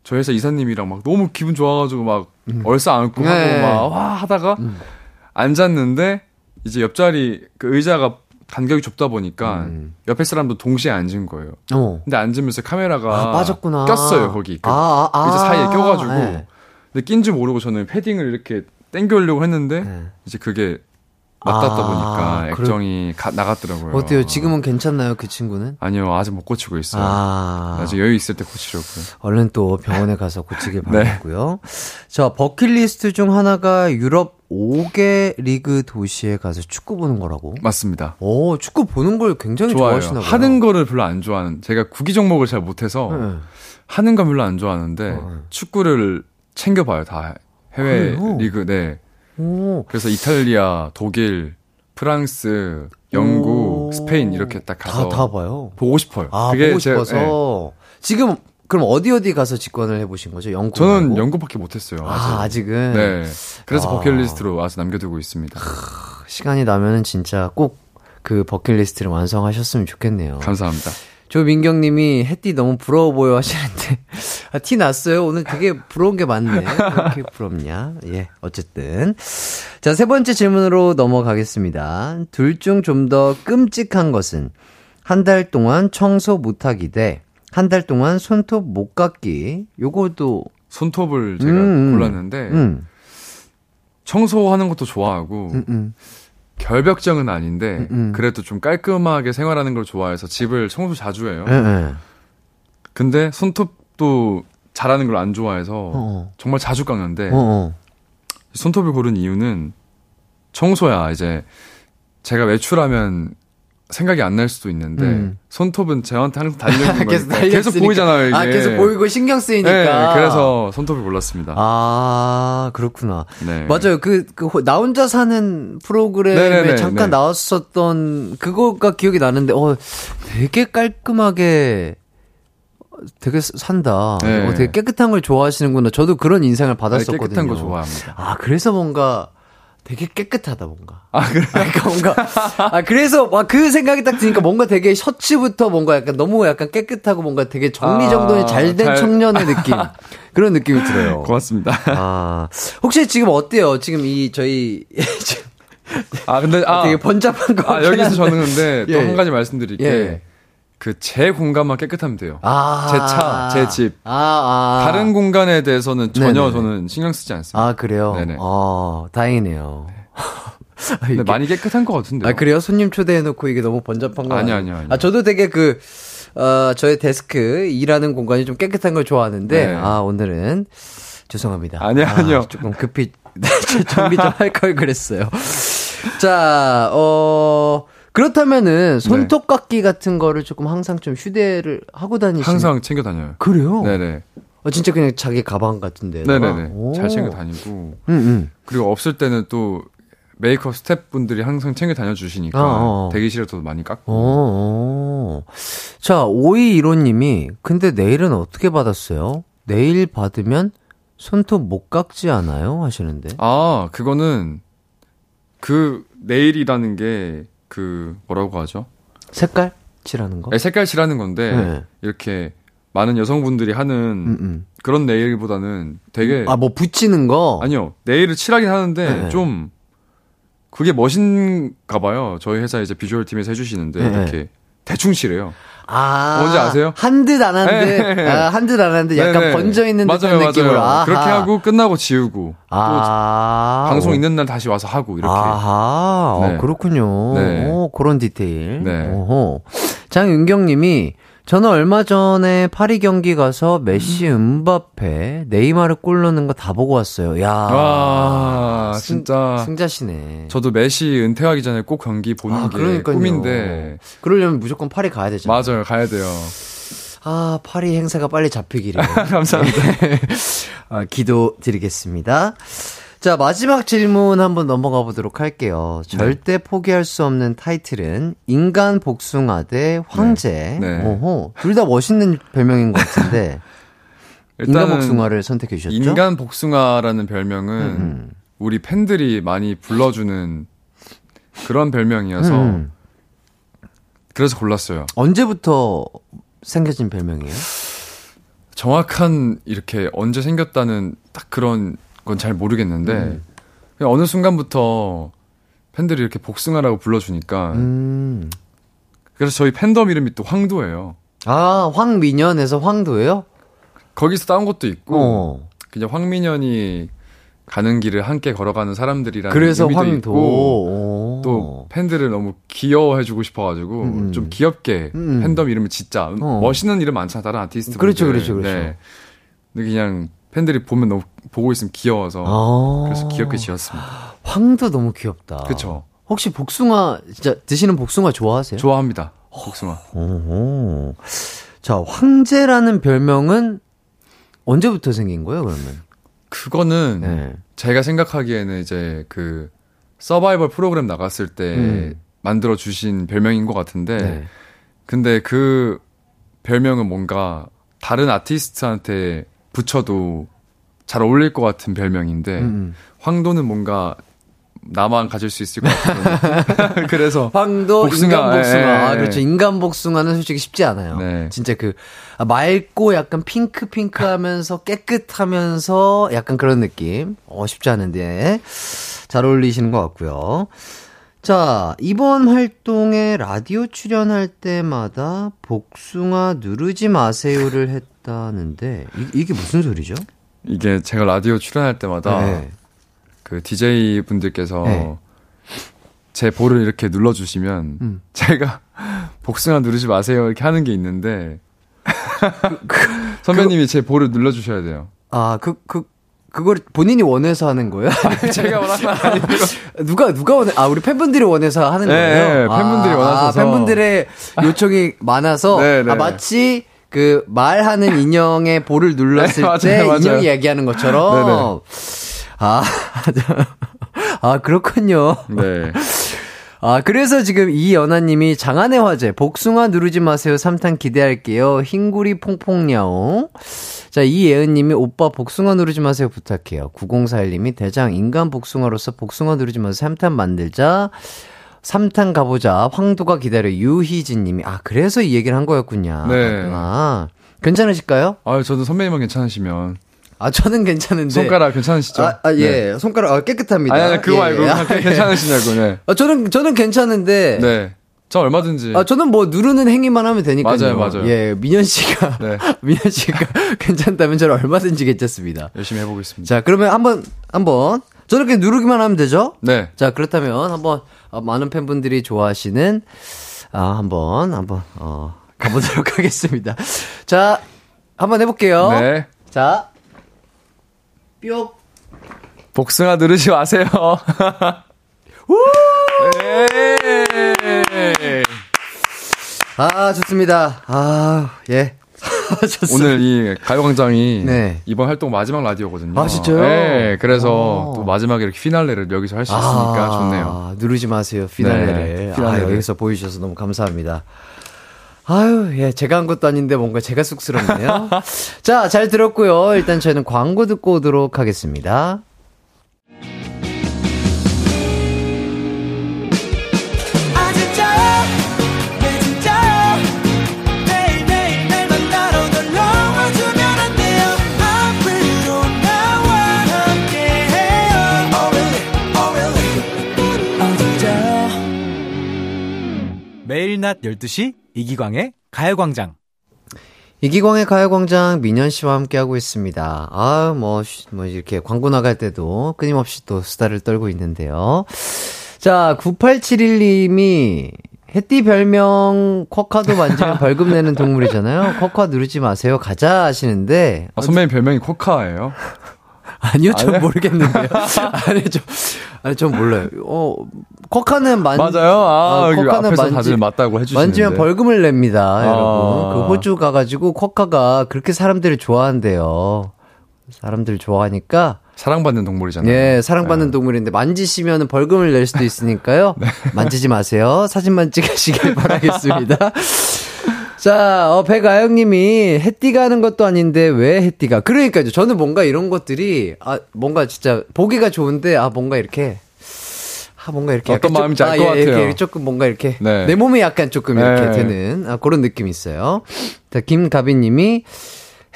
저희 회사 이사님이랑 막 너무 기분 좋아가지고 막 얼싸 안고 네. 하고 막 와 하다가 음. 앉았는데 이제 옆자리 그 의자가 간격이 좁다 보니까 음. 옆에 사람도 동시에 앉은 거예요. 어. 근데 앉으면서 카메라가 아, 빠졌구나. 꼈어요 거기 그 아, 아, 아. 의자 사이에 껴가지고 네. 근데 낀 줄 모르고 저는 패딩을 이렇게 당겨오려고 했는데 네. 이제 그게 맞닿다 아, 보니까 그래- 액정이 가- 나갔더라고요. 어때요? 지금은 괜찮나요, 그 친구는? 아니요 아직 못 고치고 있어요. 아, 나중에 여유 있을 때 고치려고요. 얼른 또 병원에 가서 고치길 네. 바라고요. 자, 버킷리스트 중 하나가 유럽 5개 리그 도시에 가서 축구 보는 거라고. 맞습니다. 오, 축구 보는 걸 굉장히 좋아요. 좋아하시나 봐요. 하는 거를 별로 안 좋아하는 제가 구기 종목을 잘 못해서 네. 하는 건 별로 안 좋아하는데 어. 축구를 챙겨봐요 다 해외 그래요? 리그 네 오, 그래서 이탈리아, 독일, 프랑스, 영국, 오. 스페인 이렇게 딱 가서 다, 다 봐요. 보고 싶어요. 아, 보고 제- 싶어서. 네. 지금, 그럼 어디 어디 가서 직관을 해보신 거죠? 영국? 저는 말고? 영국밖에 못했어요. 아직. 아, 아직은? 네. 그래서 아. 버킷리스트로 아직 남겨두고 있습니다. 시간이 나면은 진짜 꼭 그 버킷리스트를 완성하셨으면 좋겠네요. 감사합니다. 조민경님이 햇띠 너무 부러워 보여 하시는데 아, 티 났어요. 오늘 되게 부러운 게 많네. 왜 이렇게 부럽냐? 예, 어쨌든 자 세 번째 질문으로 넘어가겠습니다. 둘 중 좀 더 끔찍한 것은 한 달 동안 청소 못하기 대 한 달 동안 손톱 못 깎기. 요것도 손톱을 제가 음, 골랐는데 음, 청소하는 것도 좋아하고 음, 음. 결벽증은 아닌데 음, 음. 그래도 좀 깔끔하게 생활하는 걸 좋아해서 집을 청소 자주 해요. 예, 예. 근데 손톱 도 잘하는 걸 안 좋아해서 어, 정말 자주 깎는데 어, 어. 손톱을 고른 이유는 청소야. 이제 제가 외출하면 생각이 안 날 수도 있는데 음. 손톱은 저한테 항상 달려있는 거니까 계속 계속. 보이잖아요. 이게. 아, 계속 보이고 신경 쓰이니까. 네, 그래서 손톱을 골랐습니다. 아, 그렇구나. 네. 맞아요. 그, 그, 호- 나 혼자 사는 프로그램에 네네네, 잠깐 네. 나왔었던 그거가 기억이 나는데, 어, 되게 깔끔하게, 되게 산다. 네. 어, 되게 깨끗한 걸 좋아하시는구나. 저도 그런 인상을 아니, 받았었거든요. 깨끗한 거 좋아합니다. 아, 그래서 뭔가 되게 깨끗하다, 뭔가. 아, 그래? 그러니까 뭔가, 아, 그래서 막 그 생각이 딱 드니까 뭔가 되게 셔츠부터 뭔가 약간 너무 약간 깨끗하고 뭔가 되게 정리정돈이 아, 잘된 잘- 청년의 느낌. 그런 느낌이 들어요. 고맙습니다. 아, 혹시 지금 어때요? 지금 이, 저희, 지금 아, 근데, 아, 되게 번잡한 거. 아, 여기서. 저는 근데 또 예. 한 가지 말씀드릴 게, 예. 그 제 공간만 깨끗하면 돼요. 아. 제 차, 제 집. 아, 아. 다른 공간에 대해서는 전혀 네네네. 저는 신경 쓰지 않습니다. 아, 그래요? 네네. 어, 다행이네요. 아, 근데 많이 깨끗한 것 같은데요. 아, 그래요? 손님 초대해놓고 이게 너무 번잡한 거 아니에요? 아니요, 아니요. 아, 저도 되게 그, 어, 저의 데스크, 일하는 공간이 좀 깨끗한 걸 좋아하는데, 네. 아, 오늘은 죄송합니다. 아니요, 아, 아니요. 조금 급히 정리 좀할 걸 그랬어요. 자, 어, 그렇다면은 손톱 깎기 같은 거를 조금 항상 좀 휴대를 하고 다니시는 항상 챙겨 다녀요. 그래요? 네네. 어, 진짜 그냥 자기 가방 같은데. 네네네. 오. 잘 챙겨 다니고. 응, 응. 그리고 없을 때는 또 메이크업 스태프분들이 항상 챙겨 다녀주시니까 어, 어. 대기실에서도 많이 깎고. 어, 어. 자, 5215님이, 근데 내일은 어떻게 받았어요? 내일 받으면 손톱 못 깎지 않아요? 하시는데. 아, 그거는 그 네일이라는 게 그 뭐라고 하죠? 색깔 칠하는 거? 네, 색깔 칠하는 건데 네. 이렇게 많은 여성분들이 하는 음, 음. 그런 네일보다는 되게 아, 뭐 붙이는 거? 아니요 네일을 칠하긴 하는데 네. 좀 그게 멋인가 봐요. 저희 회사 이제 비주얼 팀에서 해주시는데 네. 이렇게 대충 칠해요. 아. 뭔지 아세요? 한 듯 안 한 듯. 네. 아, 한듯 안 한듯 약간 네네. 번져 있는 듯한 맞아요, 느낌으로. 맞아요. 그렇게 하고 끝나고 지우고 아. 또 방송 오. 있는 날 다시 와서 하고 이렇게 아하. 네. 어, 그렇군요. 네. 오, 그런 디테일. 네. 오호. 장윤경 님이 저는 얼마 전에 파리 경기 가서 메시, 음바페, 네이마르 골 넣는 거 다 보고 왔어요. 야. 와 승- 진짜 승자시네. 저도 메시 은퇴하기 전에 꼭 경기 보는 아, 게 그러니까요. 꿈인데 그러려면 무조건 파리 가야 되잖아요. 맞아요 가야 돼요. 아, 파리 행사가 빨리 잡히기를. 감사합니다. 아, 기도 드리겠습니다. 자, 마지막 질문 한번 넘어가 보도록 할게요. 네. 절대 포기할 수 없는 타이틀은 인간 복숭아 대 황제. 네. 네. 오호. 둘 다 멋있는 별명인 것 같은데. 인간 복숭아를 선택해 주셨죠? 인간 복숭아라는 별명은 음. 우리 팬들이 많이 불러주는 그런 별명이어서 음. 그래서 골랐어요. 언제부터 생겨진 별명이에요? 정확한 이렇게 언제 생겼다는 딱 그런 건 잘 모르겠는데 음. 어느 순간부터 팬들이 이렇게 복숭아라고 불러주니까 음. 그래서 저희 팬덤 이름이 또 황도예요. 아, 황민현에서 황도예요? 거기서 따온 것도 있고 어. 그냥 황민현이 가는 길을 함께 걸어가는 사람들이라는 그래서 의미도 황도. 있고 오. 또 팬들을 너무 귀여워해주고 싶어가지고 음. 좀 귀엽게 음. 팬덤 이름을 짓자 음, 어. 멋있는 이름 많잖아 다른 아티스트 그렇죠. 그렇죠, 그렇죠. 네. 근데 그냥 팬들이 보면 너무 보고 있으면 귀여워서 아. 그래서 귀엽게 지었습니다. 황도 너무 귀엽다. 그쵸. 혹시 복숭아 진짜 드시는 복숭아 좋아하세요? 좋아합니다. 복숭아. 오. 자, 황제라는 별명은 언제부터 생긴 거예요, 그러면? 그거는 네. 제가 생각하기에는 이제 그 서바이벌 프로그램 나갔을 때 음. 만들어 주신 별명인 것 같은데 네. 근데 그 별명은 뭔가 다른 아티스트한테 붙여도 잘 어울릴 것 같은 별명인데 음. 황도는 뭔가 나만 가질 수 있을 것 같은 그래서 황도 복숭아, 인간 복숭아. 예, 예, 아, 예. 그렇죠. 인간 복숭아는 솔직히 쉽지 않아요. 네. 진짜 그 아, 맑고 약간 핑크 핑크하면서 깨끗하면서 약간 그런 느낌. 어, 쉽지 않은데 잘 어울리시는 것 같고요. 자, 이번 활동에 라디오 출연할 때마다 복숭아 누르지 마세요를 했 다는데 이, 이게 무슨 소리죠? 이게 제가 라디오 출연할 때마다 네. 그 DJ 분들께서 네. 제 볼을 이렇게 눌러주시면 음. 제가 복숭아 누르지 마세요 이렇게 하는 게 있는데 선배님이 제 볼을 눌러주셔야 돼요. 아, 그, 그, 그걸 본인이 원해서 하는 거예요? 제가 건 아니고 누가 누가 원해? 아 우리 팬분들이 원해서 하는 네, 거예요. 팬분들이 아, 원하셔서. 아, 팬분들의 요청이 많아서 네, 네. 아, 마치 그 말하는 인형의 볼을 눌렀을 네, 맞아요, 때 맞아요. 인형이 얘기하는 것처럼. 네, 네. 아, 아 그렇군요. 네. 아, 그래서 지금 이연아님이 장안의 화제, 복숭아 누르지 마세요. 3탄 기대할게요. 흰구리 퐁퐁냐옹. 자, 이예은님이 오빠 복숭아 누르지 마세요. 부탁해요. 9041님이 대장 인간 복숭아로서 복숭아 누르지 마세요. 3탄 만들자. 3탄 가보자. 황도가 기다려. 유희진 님이. 아, 그래서 이 얘기를 한 거였군요. 네. 아, 괜찮으실까요? 아 저도 선배님만 괜찮으시면 아, 저는 괜찮은데. 손가락 괜찮으시죠? 아, 아, 예. 네. 손가락 아, 깨끗합니다. 아니, 아니 그거 예, 말고 예. 괜찮으시냐고. 네. 아, 저는, 저는 괜찮은데. 네. 저 얼마든지. 아, 저는 뭐 누르는 행위만 하면 되니까요. 맞아요, 맞아요. 예, 민현 씨가 네. 민현 씨가 괜찮다면 저는 얼마든지 괜찮습니다. 열심히 해보겠습니다. 자, 그러면 한 번 한번 그냥 누르기만 하면 되죠? 네. 자, 그렇다면 한번 어, 많은 팬분들이 좋아하시는 아, 한번 한번 어 가보도록 하겠습니다. 자, 한번 해볼게요. 네. 자, 뿅. 복숭아 누르지 마세요. 네. 아, 좋습니다. 아, 예. 오늘 이 가요광장이 네. 이번 활동 마지막 라디오거든요. 아, 진짜요? 네. 그래서 오. 또 마지막에 이렇게 피날레를 여기서 할 수 있으니까 좋네요. 누르지 마세요, 피날레를. 네, 피날레를. 아, 여기서 보여주셔서 너무 감사합니다. 아유, 예, 제가 한 것도 아닌데 뭔가 제가 쑥스럽네요. 자, 잘 들었고요. 일단 저희는 광고 듣고 오도록 하겠습니다. 낮 12시 이기광의 가요광장. 이기광의 가요광장 민현 씨와 함께하고 있습니다. 아, 뭐, 뭐, 이렇게 광고 나갈 때도 끊임없이 또 수다를 떨고 있는데요. 자, 9871님이 햇띠 별명 쿼카도 만지면 벌금 내는 동물이잖아요. 쿼카 누르지 마세요. 가자 하시는데. 아, 선배님 별명이 코카예요? 아니요, 전 모르겠는데요. 아니, 저, 아니, 전 몰라요. 어, 쿼카는 만 맞아요. 아, 어, 쿼카는 앞에서 만지- 다들 맞다고 해주시는데. 만지면 벌금을 냅니다, 아. 여러분. 그 호주 가가지고 쿼카가 그렇게 사람들을 좋아한대요. 사람들 좋아하니까 사랑받는 동물이잖아요. 예, 사랑받는 네. 동물인데 만지시면 벌금을 낼 수도 있으니까요. 만지지 마세요. 사진만 찍으시길 바라겠습니다. 자, 어, 백아영님이 햇띠가 하는 것도 아닌데 왜 햇띠가? 그러니까요. 저는 뭔가 이런 것들이 아 뭔가 진짜 보기가 좋은데 아 뭔가 이렇게 아 뭔가 이렇게 어떤 마음인지 알 아, 것 예, 이렇게, 같아요. 이렇게 조금 뭔가 이렇게 네. 내 몸이 약간 조금 이렇게 네. 되는 아, 그런 느낌이 있어요. 자, 김가빈님이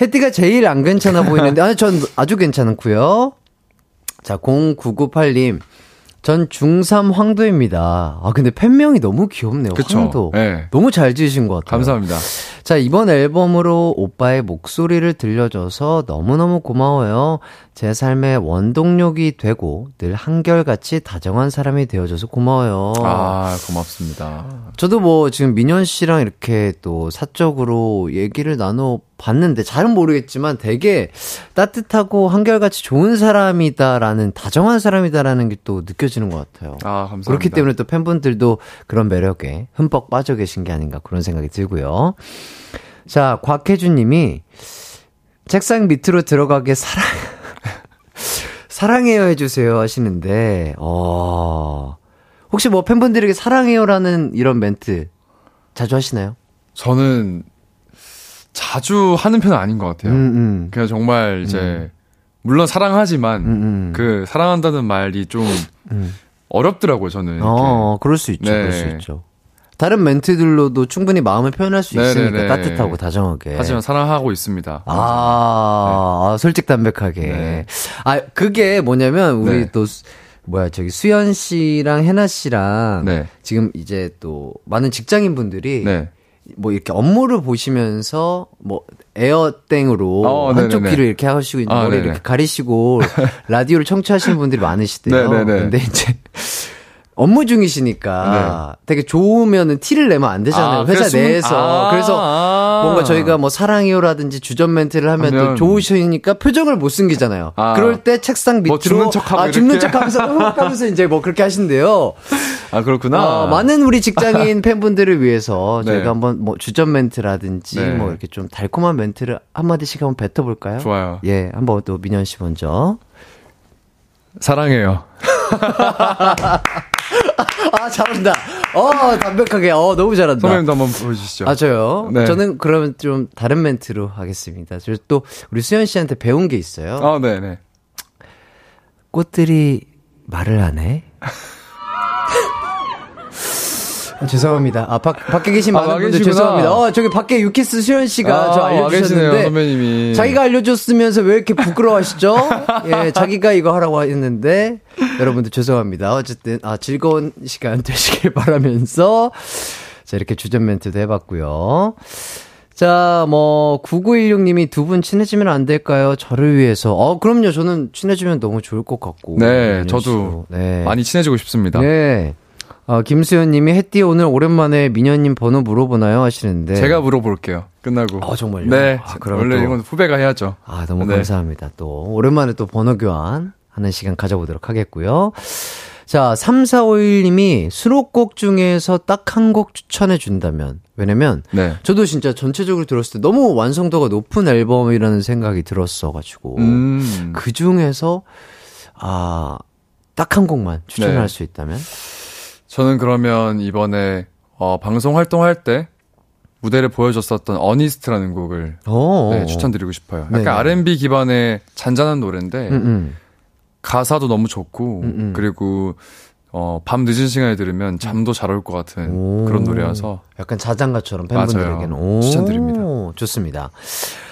햇띠가 제일 안 괜찮아 보이는데 아니 전 아주 괜찮고요. 자, 0998님. 전 중3 황도입니다. 아, 근데 팬명이 너무 귀엽네요. 그쵸. 황도. 네. 너무 잘 지으신 것 같아요. 감사합니다. 자, 이번 앨범으로 오빠의 목소리를 들려줘서 너무너무 고마워요. 제 삶의 원동력이 되고 늘 한결같이 다정한 사람이 되어줘서 고마워요. 아, 고맙습니다. 저도 뭐 지금 민현 씨랑 이렇게 또 사적으로 얘기를 나눠 봤는데 잘은 모르겠지만 되게 따뜻하고 한결같이 좋은 사람이다라는 다정한 사람이다라는 게 또 느껴지는 것 같아요. 아, 감사합니다. 그렇기 때문에 또 팬분들도 그런 매력에 흠뻑 빠져 계신 게 아닌가 그런 생각이 들고요. 자, 곽혜준 님이 책상 밑으로 들어가게 사랑, 사랑해요 해 주세요 하시는데, 어, 혹시 뭐 팬분들에게 사랑해요라는 이런 멘트 자주 하시나요? 저는 자주 하는 편은 아닌 것 같아요. 음, 음. 그냥 정말 이제 물론 사랑하지만 음, 음. 그 사랑한다는 말이 좀 음. 어렵더라고요. 저는. 어, 그럴 수 있죠. 네. 그럴 수 있죠. 다른 멘트들로도 충분히 마음을 표현할 수 있으니까 네네네. 따뜻하고 다정하게. 하지만 사랑하고 있습니다. 아, 아, 솔직 담백하게. 네. 아, 그게 뭐냐면, 우리 네. 또, 수- 뭐야, 저기, 수연 씨랑 혜나 씨랑, 네. 지금 이제 또, 많은 직장인 분들이, 네. 뭐 이렇게 업무를 보시면서, 뭐, 에어땡으로, 어, 한쪽 네네네. 귀를 이렇게 하시고, 아, 머리 네네. 이렇게 가리시고, 라디오를 청취하시는 분들이 많으시대요. 네네네. 근데 이제, 업무 중이시니까 되게 좋으면은 티를 내면 안 되잖아요. 네. 아, 회사 그래서- 내에서. 아, 그래서 아. 뭔가 저희가 뭐 사랑해요라든지 주전 멘트를 하면 또 좋으시니까 표정을 못 숨기잖아요. 아. 그럴 때 책상 밑으로 뭐 죽는 척하고 아, 죽는? 척하면서 흑 하면서 이제 뭐 그렇게 하신대요. 아, 그렇구나. 어, 많은 우리 직장인 팬분들을 위해서 네. 저희가 한번 뭐 주전 멘트라든지 네. 뭐 이렇게 좀 달콤한 멘트를 한 마디씩 한번 뱉어 볼까요? 좋아요. 예, 한번 또 민현 씨 먼저. 사랑해요. 아, 잘한다. 어, 담백하게. 어, 너무 잘한다. 선배님도 한번 보여주시죠. 아, 저요? 네. 저는 그러면 좀 다른 멘트로 하겠습니다. 저 또 우리 수현 씨한테 배운 게 있어요. 아, 네네. 꽃들이 말을 안 해? 아, 죄송합니다. 아, 밖, 밖에 계신 아, 많은 와 분들 계시구나. 죄송합니다. 어, 저기 밖에 유키스 수현 씨가 아, 저와 계시네요, 알려주셨는데. 선배님이. 자기가 알려줬으면서 왜 이렇게 부끄러워하시죠? 예, 자기가 이거 하라고 했는데. 여러분들 죄송합니다. 어쨌든, 아, 즐거운 시간 되시길 바라면서. 자, 이렇게 주전 멘트도 해봤고요. 자, 뭐, 9916님이 두 분 친해지면 안 될까요? 저를 위해서. 어, 그럼요. 저는 친해지면 너무 좋을 것 같고. 네, 민현 저도. 네. 많이 친해지고 싶습니다. 네. 어, 김수현 님이 햇띠 오늘 오랜만에 민현님 번호 물어보나요? 하시는데. 제가 물어볼게요. 끝나고. 아, 정말요? 네. 아, 그러면 원래 또- 이건 후배가 해야죠. 아, 너무 네. 감사합니다. 또, 오랜만에 또 번호 교환 하는 시간 가져보도록 하겠고요. 자, 3451님이 수록곡 중에서 딱 한 곡 추천해 준다면. 왜냐면, 네. 저도 진짜 전체적으로 들었을 때 너무 완성도가 높은 앨범이라는 생각이 들었어가지고. 음. 그 중에서, 아, 딱 한 곡만 추천할 네. 수 있다면? 저는 그러면 이번에 어, 방송 활동할 때 무대를 보여줬었던 어니스트라는 곡을 오. 네, 추천드리고 싶어요. 약간 네네. R&B 기반의 잔잔한 노래인데 음, 음. 가사도 너무 좋고 음, 음. 그리고 어, 밤 늦은 시간에 들으면 잠도 잘 올 것 같은 오. 그런 노래여서 약간 자장가처럼 팬분들에게는. 추천드립니다. 좋습니다.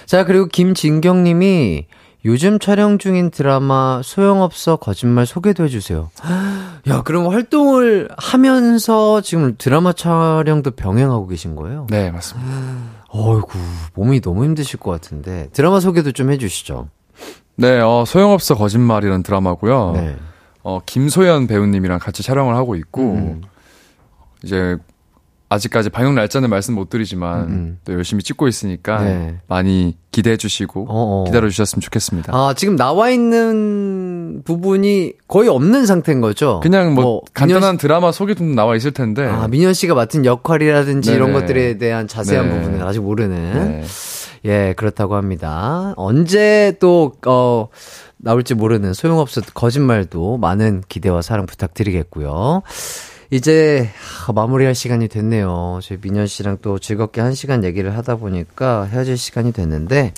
자, 그리고 김진경 님이 요즘 촬영 중인 드라마 소용없어 거짓말 소개도 해주세요. 야, 그럼 활동을 하면서 지금 드라마 촬영도 병행하고 계신 거예요? 네, 맞습니다. 어이구, 몸이 너무 힘드실 것 같은데. 드라마 소개도 좀 해주시죠. 네, 어, 소용없어 거짓말이라는 드라마고요. 네. 어, 김소연 배우님이랑 같이 촬영을 하고 있고, 음. 이제, 아직까지 방영 날짜는 말씀 못 드리지만, 음. 또 열심히 찍고 있으니까, 네. 많이 기대해 주시고, 어어. 기다려 주셨으면 좋겠습니다. 아, 지금 나와 있는 부분이 거의 없는 상태인 거죠? 그냥 뭐, 간단한 민현 드라마 소개도 나와 있을 텐데, 씨, 아, 민현 씨가 맡은 역할이라든지 이런 네네. 것들에 대한 자세한 네. 부분은 아직 모르는. 네. 예, 그렇다고 합니다. 언제 또, 어, 나올지 모르는 소용없어 거짓말도 많은 기대와 사랑 부탁드리겠고요. 이제 하, 마무리할 시간이 됐네요. 저희 민현 씨랑 또 즐겁게 한 시간 얘기를 하다 보니까 헤어질 시간이 됐는데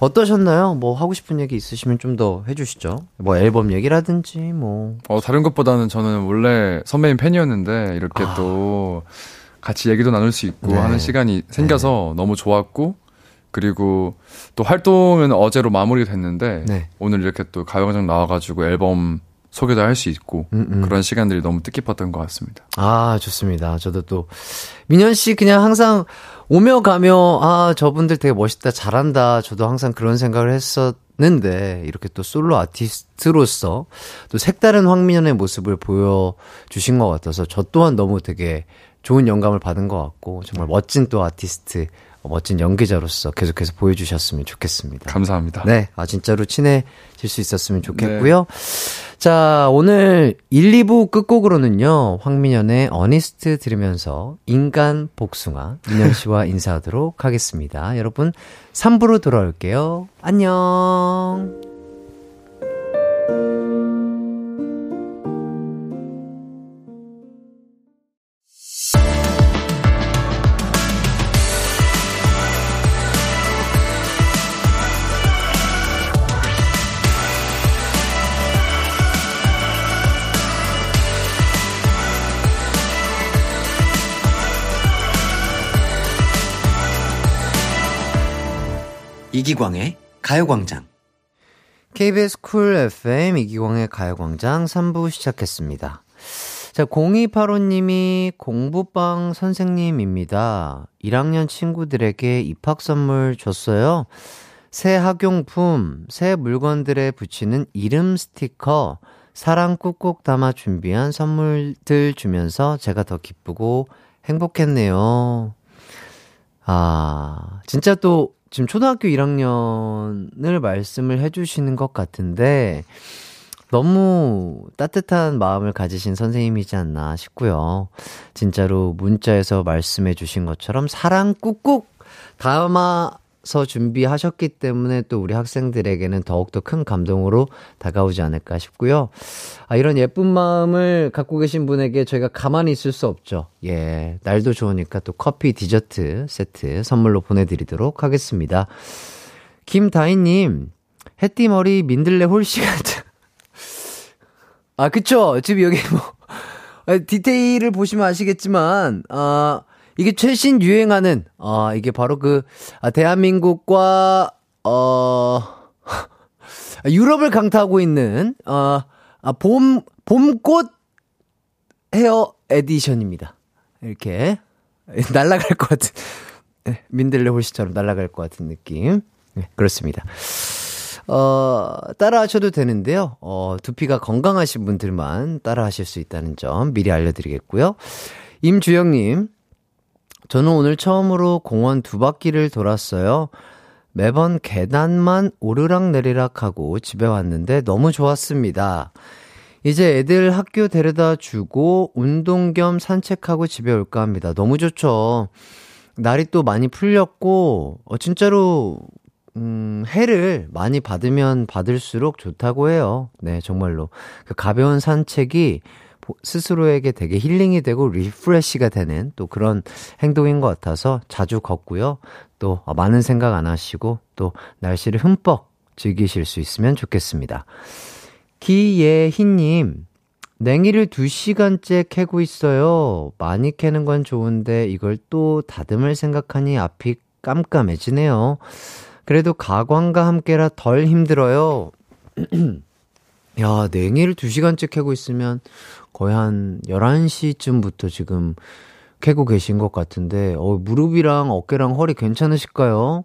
어떠셨나요? 뭐 하고 싶은 얘기 있으시면 좀 더 해주시죠. 뭐 앨범 얘기라든지 뭐. 어, 다른 것보다는 저는 원래 선배님 팬이었는데, 이렇게 또, 같이 얘기도 나눌 수 있고 아. 네. 하는 시간이 생겨서 너무 좋았고, 그리고 또 활동은 어제로 마무리가 됐는데, 네. 오늘 이렇게 또 가요광장 나와가지고 앨범 소개도 할 수 있고, 음, 음. 그런 시간들이 너무 뜻깊었던 것 같습니다. 아, 좋습니다. 저도 또, 민현 씨 그냥 항상 오며 가며, 아, 저분들 되게 멋있다, 잘한다. 저도 항상 그런 생각을 했었는데, 이렇게 또 솔로 아티스트로서 또 색다른 황민현의 모습을 보여주신 것 같아서 저 또한 너무 되게 좋은 영감을 받은 것 같고, 정말 멋진 또 아티스트, 멋진 연기자로서 계속해서 보여주셨으면 좋겠습니다. 감사합니다. 네, 아, 진짜로 친해질 수 있었으면 좋겠고요. 자, 오늘 1, 2부 끝곡으로는요, 황민현의 어니스트 들으면서 인간 복숭아, 민현 씨와 인사하도록 하겠습니다. 여러분, 3부로 돌아올게요. 안녕. 이기광의 가요광장. KBS 쿨 FM 이기광의 가요광장 3부 시작했습니다. 자, 0285님이 공부방 선생님입니다. 1학년 친구들에게 입학 선물 줬어요. 새 학용품, 새 물건들에 붙이는 이름 스티커, 사랑 꾹꾹 담아 준비한 선물들 주면서 제가 더 기쁘고 행복했네요. 아, 진짜 또 지금 초등학교 1학년을 말씀을 해주시는 것 같은데, 너무 따뜻한 마음을 가지신 선생님이지 않나 싶고요. 진짜로 문자에서 말씀해 주신 것처럼 사랑 꾹꾹 담아 서 준비하셨기 때문에 또 우리 학생들에게는 더욱더 큰 감동으로 다가오지 않을까 싶고요. 아, 이런 예쁜 마음을 갖고 계신 분에게 저희가 가만히 있을 수 없죠. 예. 날도 좋으니까 또 커피 디저트 세트 선물로 보내드리도록 하겠습니다. 김다희님, 해띠 머리 민들레 홀씨 같은. 아, 그쵸. 지금 여기 뭐, 아, 디테일을 보시면 아시겠지만, 아, 이게 최신 유행하는, 아, 이게 바로 그, 아, 대한민국과, 어, 유럽을 강타하고 있는, 어, 아, 봄, 봄꽃 헤어 에디션입니다. 이렇게, 날아갈 것 같은, 네, 민들레 홀씨처럼 날아갈 것 같은 느낌. 네, 그렇습니다. 어, 따라 하셔도 되는데요. 어, 두피가 건강하신 분들만 따라 하실 수 있다는 점 미리 알려드리겠고요. 임주영님, 저는 오늘 처음으로 공원 두 바퀴를 돌았어요. 매번 계단만 오르락 내리락 하고 집에 왔는데 너무 좋았습니다. 이제 애들 학교 데려다 주고 운동 겸 산책하고 집에 올까 합니다. 너무 좋죠. 날이 또 많이 풀렸고, 어, 진짜로, 음, 해를 많이 받으면 받을수록 좋다고 해요. 네, 정말로. 그 가벼운 산책이 보- 스스로에게 되게 힐링이 되고 refresh가 되는 또 그런 행동인 것 같아서 자주 걷고요. 또 어, 많은 생각 안 하시고 또 날씨를 흠뻑 즐기실 수 있으면 좋겠습니다. 기예희님, 냉이를 2시간째 캐고 있어요. 많이 캐는 건 좋은데 이걸 또 다듬을 생각하니 앞이 깜깜해지네요. 그래도 가광과 함께라 덜 힘들어요. 야, 냉이를 2시간째 캐고 있으면 거의 한 11시쯤부터 지금 캐고 계신 것 같은데, 어, 무릎이랑 어깨랑 허리 괜찮으실까요?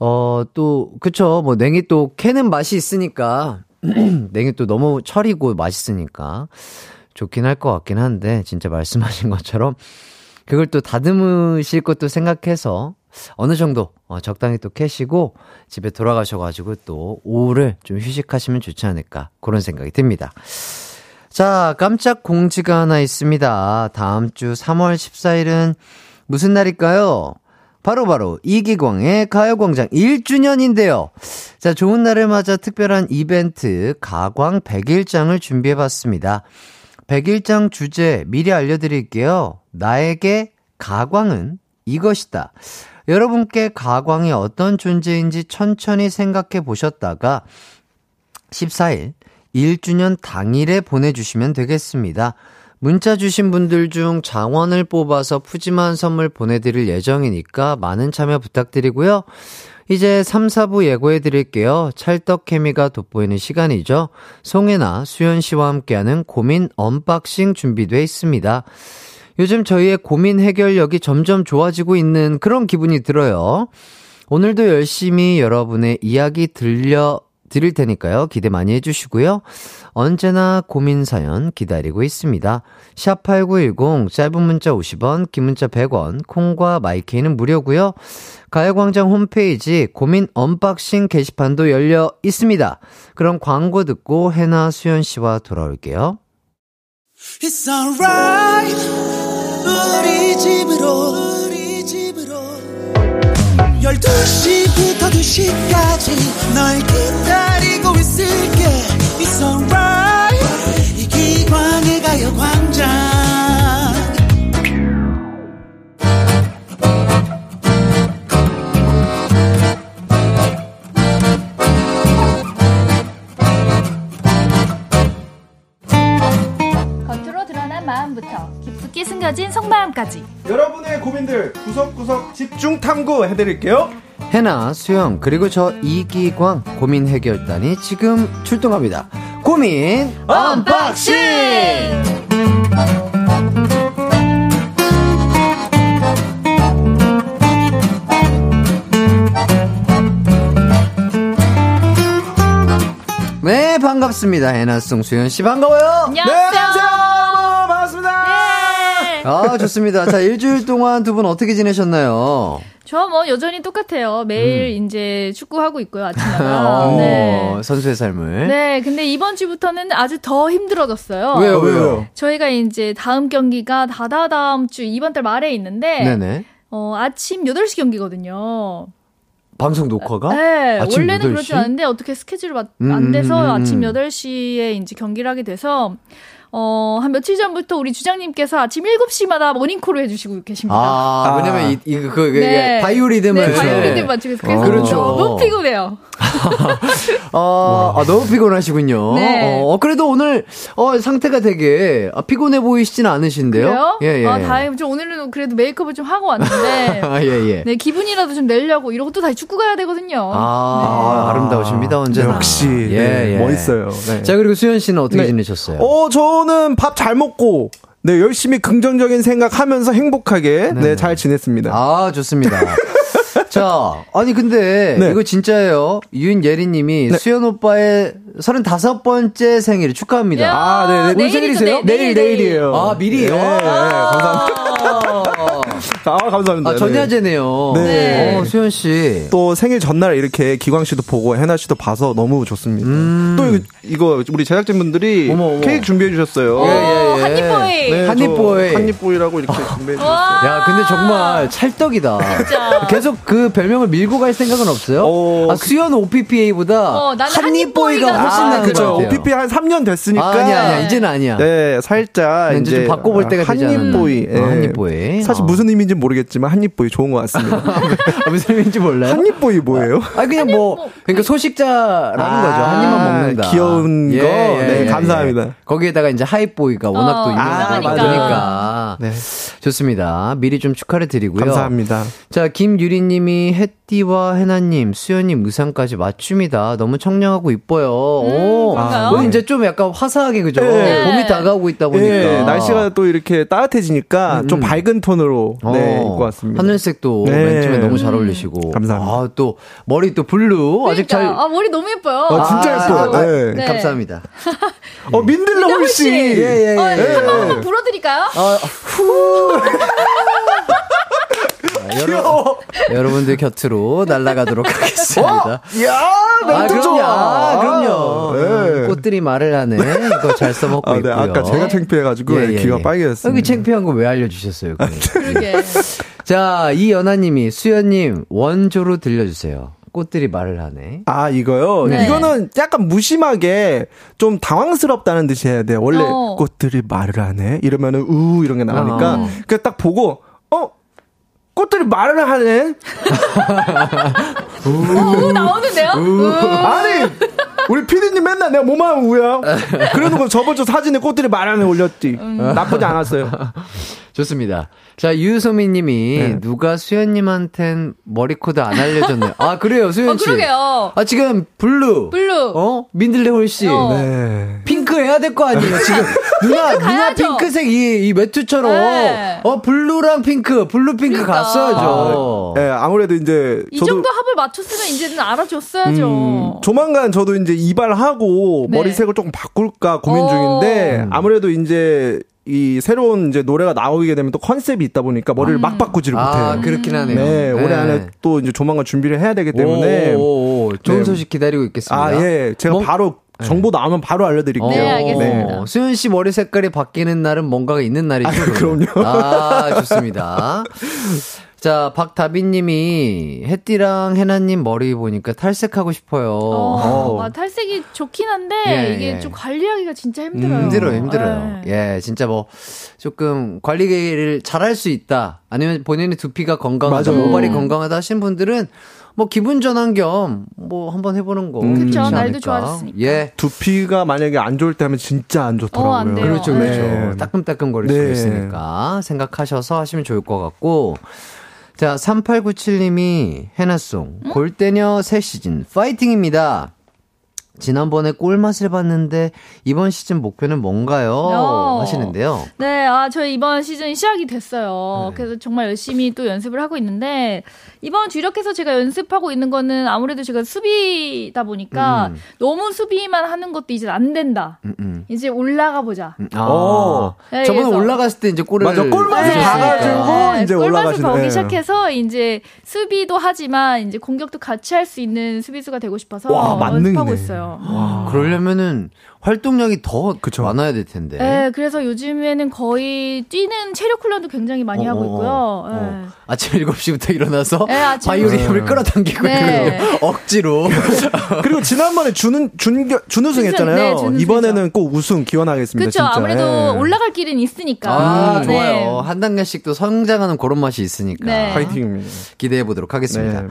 어, 또, 그쵸. 뭐, 냉이 또 캐는 맛이 있으니까, 냉이 또 너무 철이고 맛있으니까 좋긴 할 것 같긴 한데, 진짜 말씀하신 것처럼, 그걸 또 다듬으실 것도 생각해서, 어느 정도, 어, 적당히 또 캐시고, 집에 돌아가셔가지고 또, 오후를 좀 휴식하시면 좋지 않을까, 그런 생각이 듭니다. 자, 깜짝 공지가 하나 있습니다. 다음 주 3월 14일은 무슨 날일까요? 바로바로 바로 이기광의 가요광장 1주년인데요. 자, 좋은 날을 맞아 특별한 이벤트 가광 100일장을 준비해봤습니다. 100일장 주제 미리 알려드릴게요. 나에게 가광은 이것이다. 여러분께 가광이 어떤 존재인지 천천히 생각해 보셨다가 14일 1주년 당일에 보내주시면 되겠습니다. 문자 주신 분들 중 장원을 뽑아서 푸짐한 선물 보내드릴 예정이니까 많은 참여 부탁드리고요. 이제 3, 4부 예고해 드릴게요. 찰떡 케미가 돋보이는 시간이죠. 송해나, 수연 씨와 함께하는 고민 unboxing 준비돼 있습니다. 요즘 저희의 고민 해결력이 점점 좋아지고 있는 그런 기분이 들어요. 오늘도 열심히 여러분의 이야기 들려 드릴 테니까요. 기대 많이 해주시고요. 언제나 고민 사연 기다리고 있습니다. 샵8910 짧은 문자 50원, 긴 문자 100원, 콩과 마이케이는 무료고요. 가요광장 홈페이지 고민 unboxing 게시판도 열려 있습니다. 그럼 광고 듣고 해나 수연 씨와 돌아올게요. It's alright. 12시부터 2시까지 널 기다리고 있을게. It's alright. 이 기광의 가요광장. 겉으로 드러난 마음부터 깊숙이 숨겨진 속마음까지 여러분의 고민들 구석구석 집중 탐구 해드릴게요. 해나, 수연, 그리고 저 이기광 고민 해결단이 지금 출동합니다. 고민 unboxing! 네, 반갑습니다. 해나송 수현 씨 반가워요. 안녕하세요. 반갑습니다. 아, 좋습니다. 자, 일주일 동안 두 분 어떻게 지내셨나요? 저 뭐 여전히 똑같아요. 매일 이제 축구하고 있고요 아침마다. 어, 네. 선수의 삶을. 네, 근데 이번 주부터는 아주 더 힘들어졌어요. 왜요, 왜요? 저희가 이제 다음 경기가 다다다음 주 이번 달 말에 있는데 네네. 어, 아침 8시 경기거든요. 방송 녹화가? 네, 아침 원래는 8시? 그렇지 않은데 어떻게 스케줄이 맞- 음, 안 돼서 음, 음, 음. 아침 8시에 이제 경기를 하게 돼서 어, 한 며칠 전부터 우리 주장님께서 아침 7시마다 모닝콜을 해주시고 계십니다. 아, 왜냐면 이, 이, 그, 그, 네. 바이오리듬을. 네, 바이오리듬 맞추고 있어요. 그래서 그렇죠. 너무 피곤해요. 어, 아, 너무 피곤하시군요. 네. 어, 그래도 오늘, 어, 상태가 되게 아, 피곤해 보이시진 않으신데요? 그래요? 예, 예. 아, 다행히 좀 오늘은 그래도 메이크업을 좀 하고 왔는데 아, 예, 예. 네, 기분이라도 좀 내려고 이러고 또 다시 축구 가야 되거든요. 아, 아름다우십니다, 언제나. 역시 예, 네, 예. 멋있어요. 네. 자, 그리고 수현 씨는 어떻게 네. 지내셨어요? 어, 저는 밥 잘 먹고 네 열심히 긍정적인 생각하면서 행복하게 네잘 지냈습니다. 아, 좋습니다. 자, 아니, 근데, 네. 이거 진짜예요. 윤예리 님이 수현 오빠의 35번째 생일 축하합니다. 야, 아, 네, 네. 내일이죠, 생일이세요? 내일, 내일, 내일. 내일이에요. 아, 미리? 네, 아. 네, 감사합니다. 아, 감사합니다. 아, 전야제네요. 네. 어, 수현 씨. 또 생일 전날 이렇게 기광 씨도 보고 해나 씨도 봐서 너무 좋습니다. 또 이거, 이거 우리 제작진분들이 음. 어머, 어머. 케이크 준비해 주셨어요. 오, 예, 예, 예. 한입보이. 네, 한입보이. 저 한입보이라고 이렇게 준비해 주셨어요. 와. 야, 근데 정말 찰떡이다. 진짜. 계속 그 별명을 밀고 갈 생각은 없어요? 어, 아, 수연 OPPA보다 어, 나는 한입보이가 한입보이가 훨씬 아, 나은 것 그죠. 같아요. OPP 한 3년 됐으니까. 아, 아니야, 아니야. 이제는 아니야. 네, 살짝 이제 좀 바꿔볼 때가 되지 않았나. 한입보이. 어, 한입보이. 사실 어. 무슨 의미인지 모르겠지만 한입보이 좋은 것 같습니다. 아, 무슨 의미인지 몰라요? 한입보이 뭐예요? 아, 그냥 뭐, 뭐, 그러니까 소식자라는 아, 거죠. 한 입만 먹는다. 귀여운 거? 네, 감사합니다. 거기에다가 이제 하이보이가 워낙 또 어, 유명하다 아, 보니까. 네. 좋습니다. 미리 좀 축하를 드리고요. 감사합니다. 자, 김유리 님이 햇띠와 해나 님, 수연님 의상까지 맞춤이다. 너무 청량하고 이뻐요. 오, 그런가요? 오늘 이제 좀 약간 화사하게 그죠? 네. 봄이 다가오고 있다 보니까 예, 날씨가 또 이렇게 따뜻해지니까 좀 밝은 톤으로 네, 어, 입고 왔습니다. 하늘색도 네. 맨 처음에 너무 잘 어울리시고. 감사합니다. 아, 또 머리 또 blue 아직 잘. 그러니까. 아, 머리 너무 예뻐요. 어, 진짜 아, 예뻐요. 아, 아, 네. 네. 감사합니다. 어, 민들레 홀씨. 예, 예, 예. 어, 예. 한번 한번 불어드릴까요? 아, 후. 자, 여러, 여러분들 곁으로 날아가도록 하겠습니다. 이야, 아, 멘트 그럼요. 좋아. 아, 그럼요. 네. 꽃들이 말을 하네. 이거 잘 써먹고 아, 네. 있고요. 아까 제가 창피해가지고 예, 예, 귀가 예. 빨개졌어요. 여기 창피한 거 왜 알려주셨어요? 그러게. 자, 이연아님이 수연님 원조로 들려주세요. 꽃들이 말을 하네. 아, 이거요? 네. 이거는 약간 무심하게 좀 당황스럽다는 뜻이 해야 돼요. 원래 어. 꽃들이 말을 하네? 이러면은, 우, 이런 게 나오니까. 어. 그냥 딱 보고, 어? 꽃들이 말을 하네? 우 나오는데요? 우. 아니! 우리 피디님 맨날 내가 뭐만 우야? 그래놓고 저번 주 사진에 꽃들이 말하네 올렸지. 음. 나쁘지 않았어요. 좋습니다. 자, 유소미 님이 네. 누가 수연님한텐 머리 코드 안 알려줬네요. 아, 그래요, 어, 수연씨. 그러게요. 아, 지금 블루. 블루. 어? 민들레 홀 씨. 어. 네. 핑크 해야 될 거 아니에요, 지금. 누나, 누나. 핑크색 이, 이 외투처럼. 네. 어, 블루랑 핑크, 블루 핑크 그러니까. 갔어야죠. 예, 아무래도 이제. 이 저도 정도 합을 맞췄으면 이제는 알아줬어야죠. 음, 조만간 저도 이제 이발하고 네. 머리색을 조금 바꿀까 고민 어. 중인데 아무래도 이제 이 새로운 이제 노래가 나오게 되면 또 컨셉이 있다 보니까 머리를 막 바꾸지를 아, 못해요. 그렇긴 하네요. 네, 올해 안에 또 이제 조만간 준비를 해야 되기 때문에 오, 오, 오. 좋은 네. 소식 기다리고 있겠습니다. 아, 예. 제가 뭐- 바로 정보 나오면 바로 알려드릴게요. 네, 알겠습니다. 어, 수현 씨 머리 색깔이 바뀌는 날은 뭔가가 있는 날이죠. 아, 그럼요. 아, 좋습니다. 자, 박다빈님이 햇띠랑 해나님 머리 보니까 탈색하고 싶어요. 어, 아, 탈색이 좋긴 한데 예, 이게 예. 좀 관리하기가 진짜 힘들어요. 힘들어요, 힘들어요. 네. 예, 진짜 뭐, 조금 관리를 잘할 수 있다. 아니면 본인의 두피가 건강하다, 맞아요. 모발이 건강하다 하신 분들은 뭐 기분 전환 겸 뭐 한번 해보는 거. 음. 그쵸, 날도. 좋아졌으니까. 예. 두피가 만약에 안 좋을 때 하면 진짜 안 좋더라고요. 어, 안 돼요. 그렇죠, 그렇죠. 네. 따끔따끔 거릴 네. 수 있으니까 생각하셔서 하시면 좋을 것 같고. 자, 3897님이 해나송 골대녀 새 시즌 파이팅입니다. 지난번에 꿀맛을 봤는데 이번 시즌 목표는 뭔가요? 어. 하시는데요. 네, 아, 저희 이번 시즌 시작이 됐어요. 네. 그래서 정말 열심히 또 연습을 하고 있는데, 이번 주력해서 제가 연습하고 있는 거는 아무래도 제가 수비다 보니까 음. 너무 수비만 하는 것도 이제 안 된다. 음, 음. 이제 올라가 보자. 아, 어. 네, 저번에 그래서- 올라갔을 때 이제 골을 맞아, 골맛을 네. 봐가지고 이제 꿀맛을 보기 예. 시작해서 이제 수비도 하지만 이제 공격도 같이 할 수 있는 수비수가 되고 싶어서 와. 연습하고 있어요. 그러려면은 활동량이 더 그쵸. 많아야 될 텐데. 네, 그래서 요즘에는 거의 뛰는 체력 훈련도 굉장히 많이 하고 있고요. 어, 네. 어. 아침 7시부터 일어나서 네, 아침 바이오리듬을 끌어당기고 네. 있거든요. 억지로. 그리고 지난번에 준은 준결 준우승 준우승, 했잖아요. 네, 준우승이죠. 이번에는 꼭 우승 기원하겠습니다. 그렇죠. 아무래도 예. 올라갈 길은 있으니까. 아, 네. 좋아요. 한 단계씩 또 성장하는 그런 맛이 있으니까. 네. 파이팅입니다. 기대해 보도록 하겠습니다.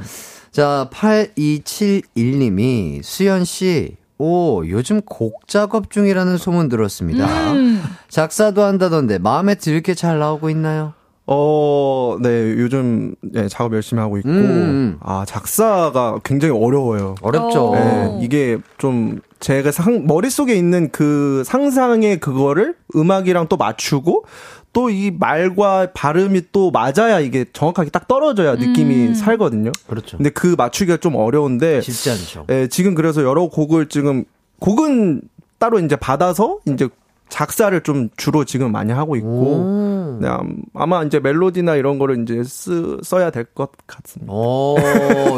네. 자, 8271님이 수연씨, 오, 요즘 곡 작업 중이라는 소문 들었습니다. 음. 작사도 한다던데 마음에 들게 잘 나오고 있나요? 어, 네, 요즘 예, 작업 열심히 하고 있고 음. 아, 작사가 굉장히 어려워요. 어렵죠. 어. 네, 이게 좀 제가 상, 머릿속에 있는 그 상상의 그거를 음악이랑 또 맞추고 또 이 말과 발음이 또 맞아야 이게 정확하게 딱 떨어져야 느낌이 음. 살거든요. 그렇죠. 근데 그 맞추기가 좀 어려운데 쉽지 않죠. 예, 지금 그래서 여러 곡을 지금 곡은 따로 이제 받아서 이제 작사를 좀 주로 지금 많이 하고 있고 오. 네, 암- 아마 이제 멜로디나 이런 거를 이제 쓰, 써야 될 것 같습니다. 오,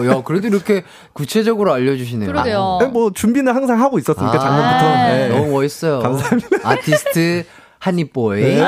야, 그래도 이렇게 구체적으로 알려주시네요. 그러게요. 네, 뭐 준비는 항상 하고 있었으니까 아, 작년부터. 네. 너무 멋있어요. 감사합니다. 아티스트 한입보이. 네.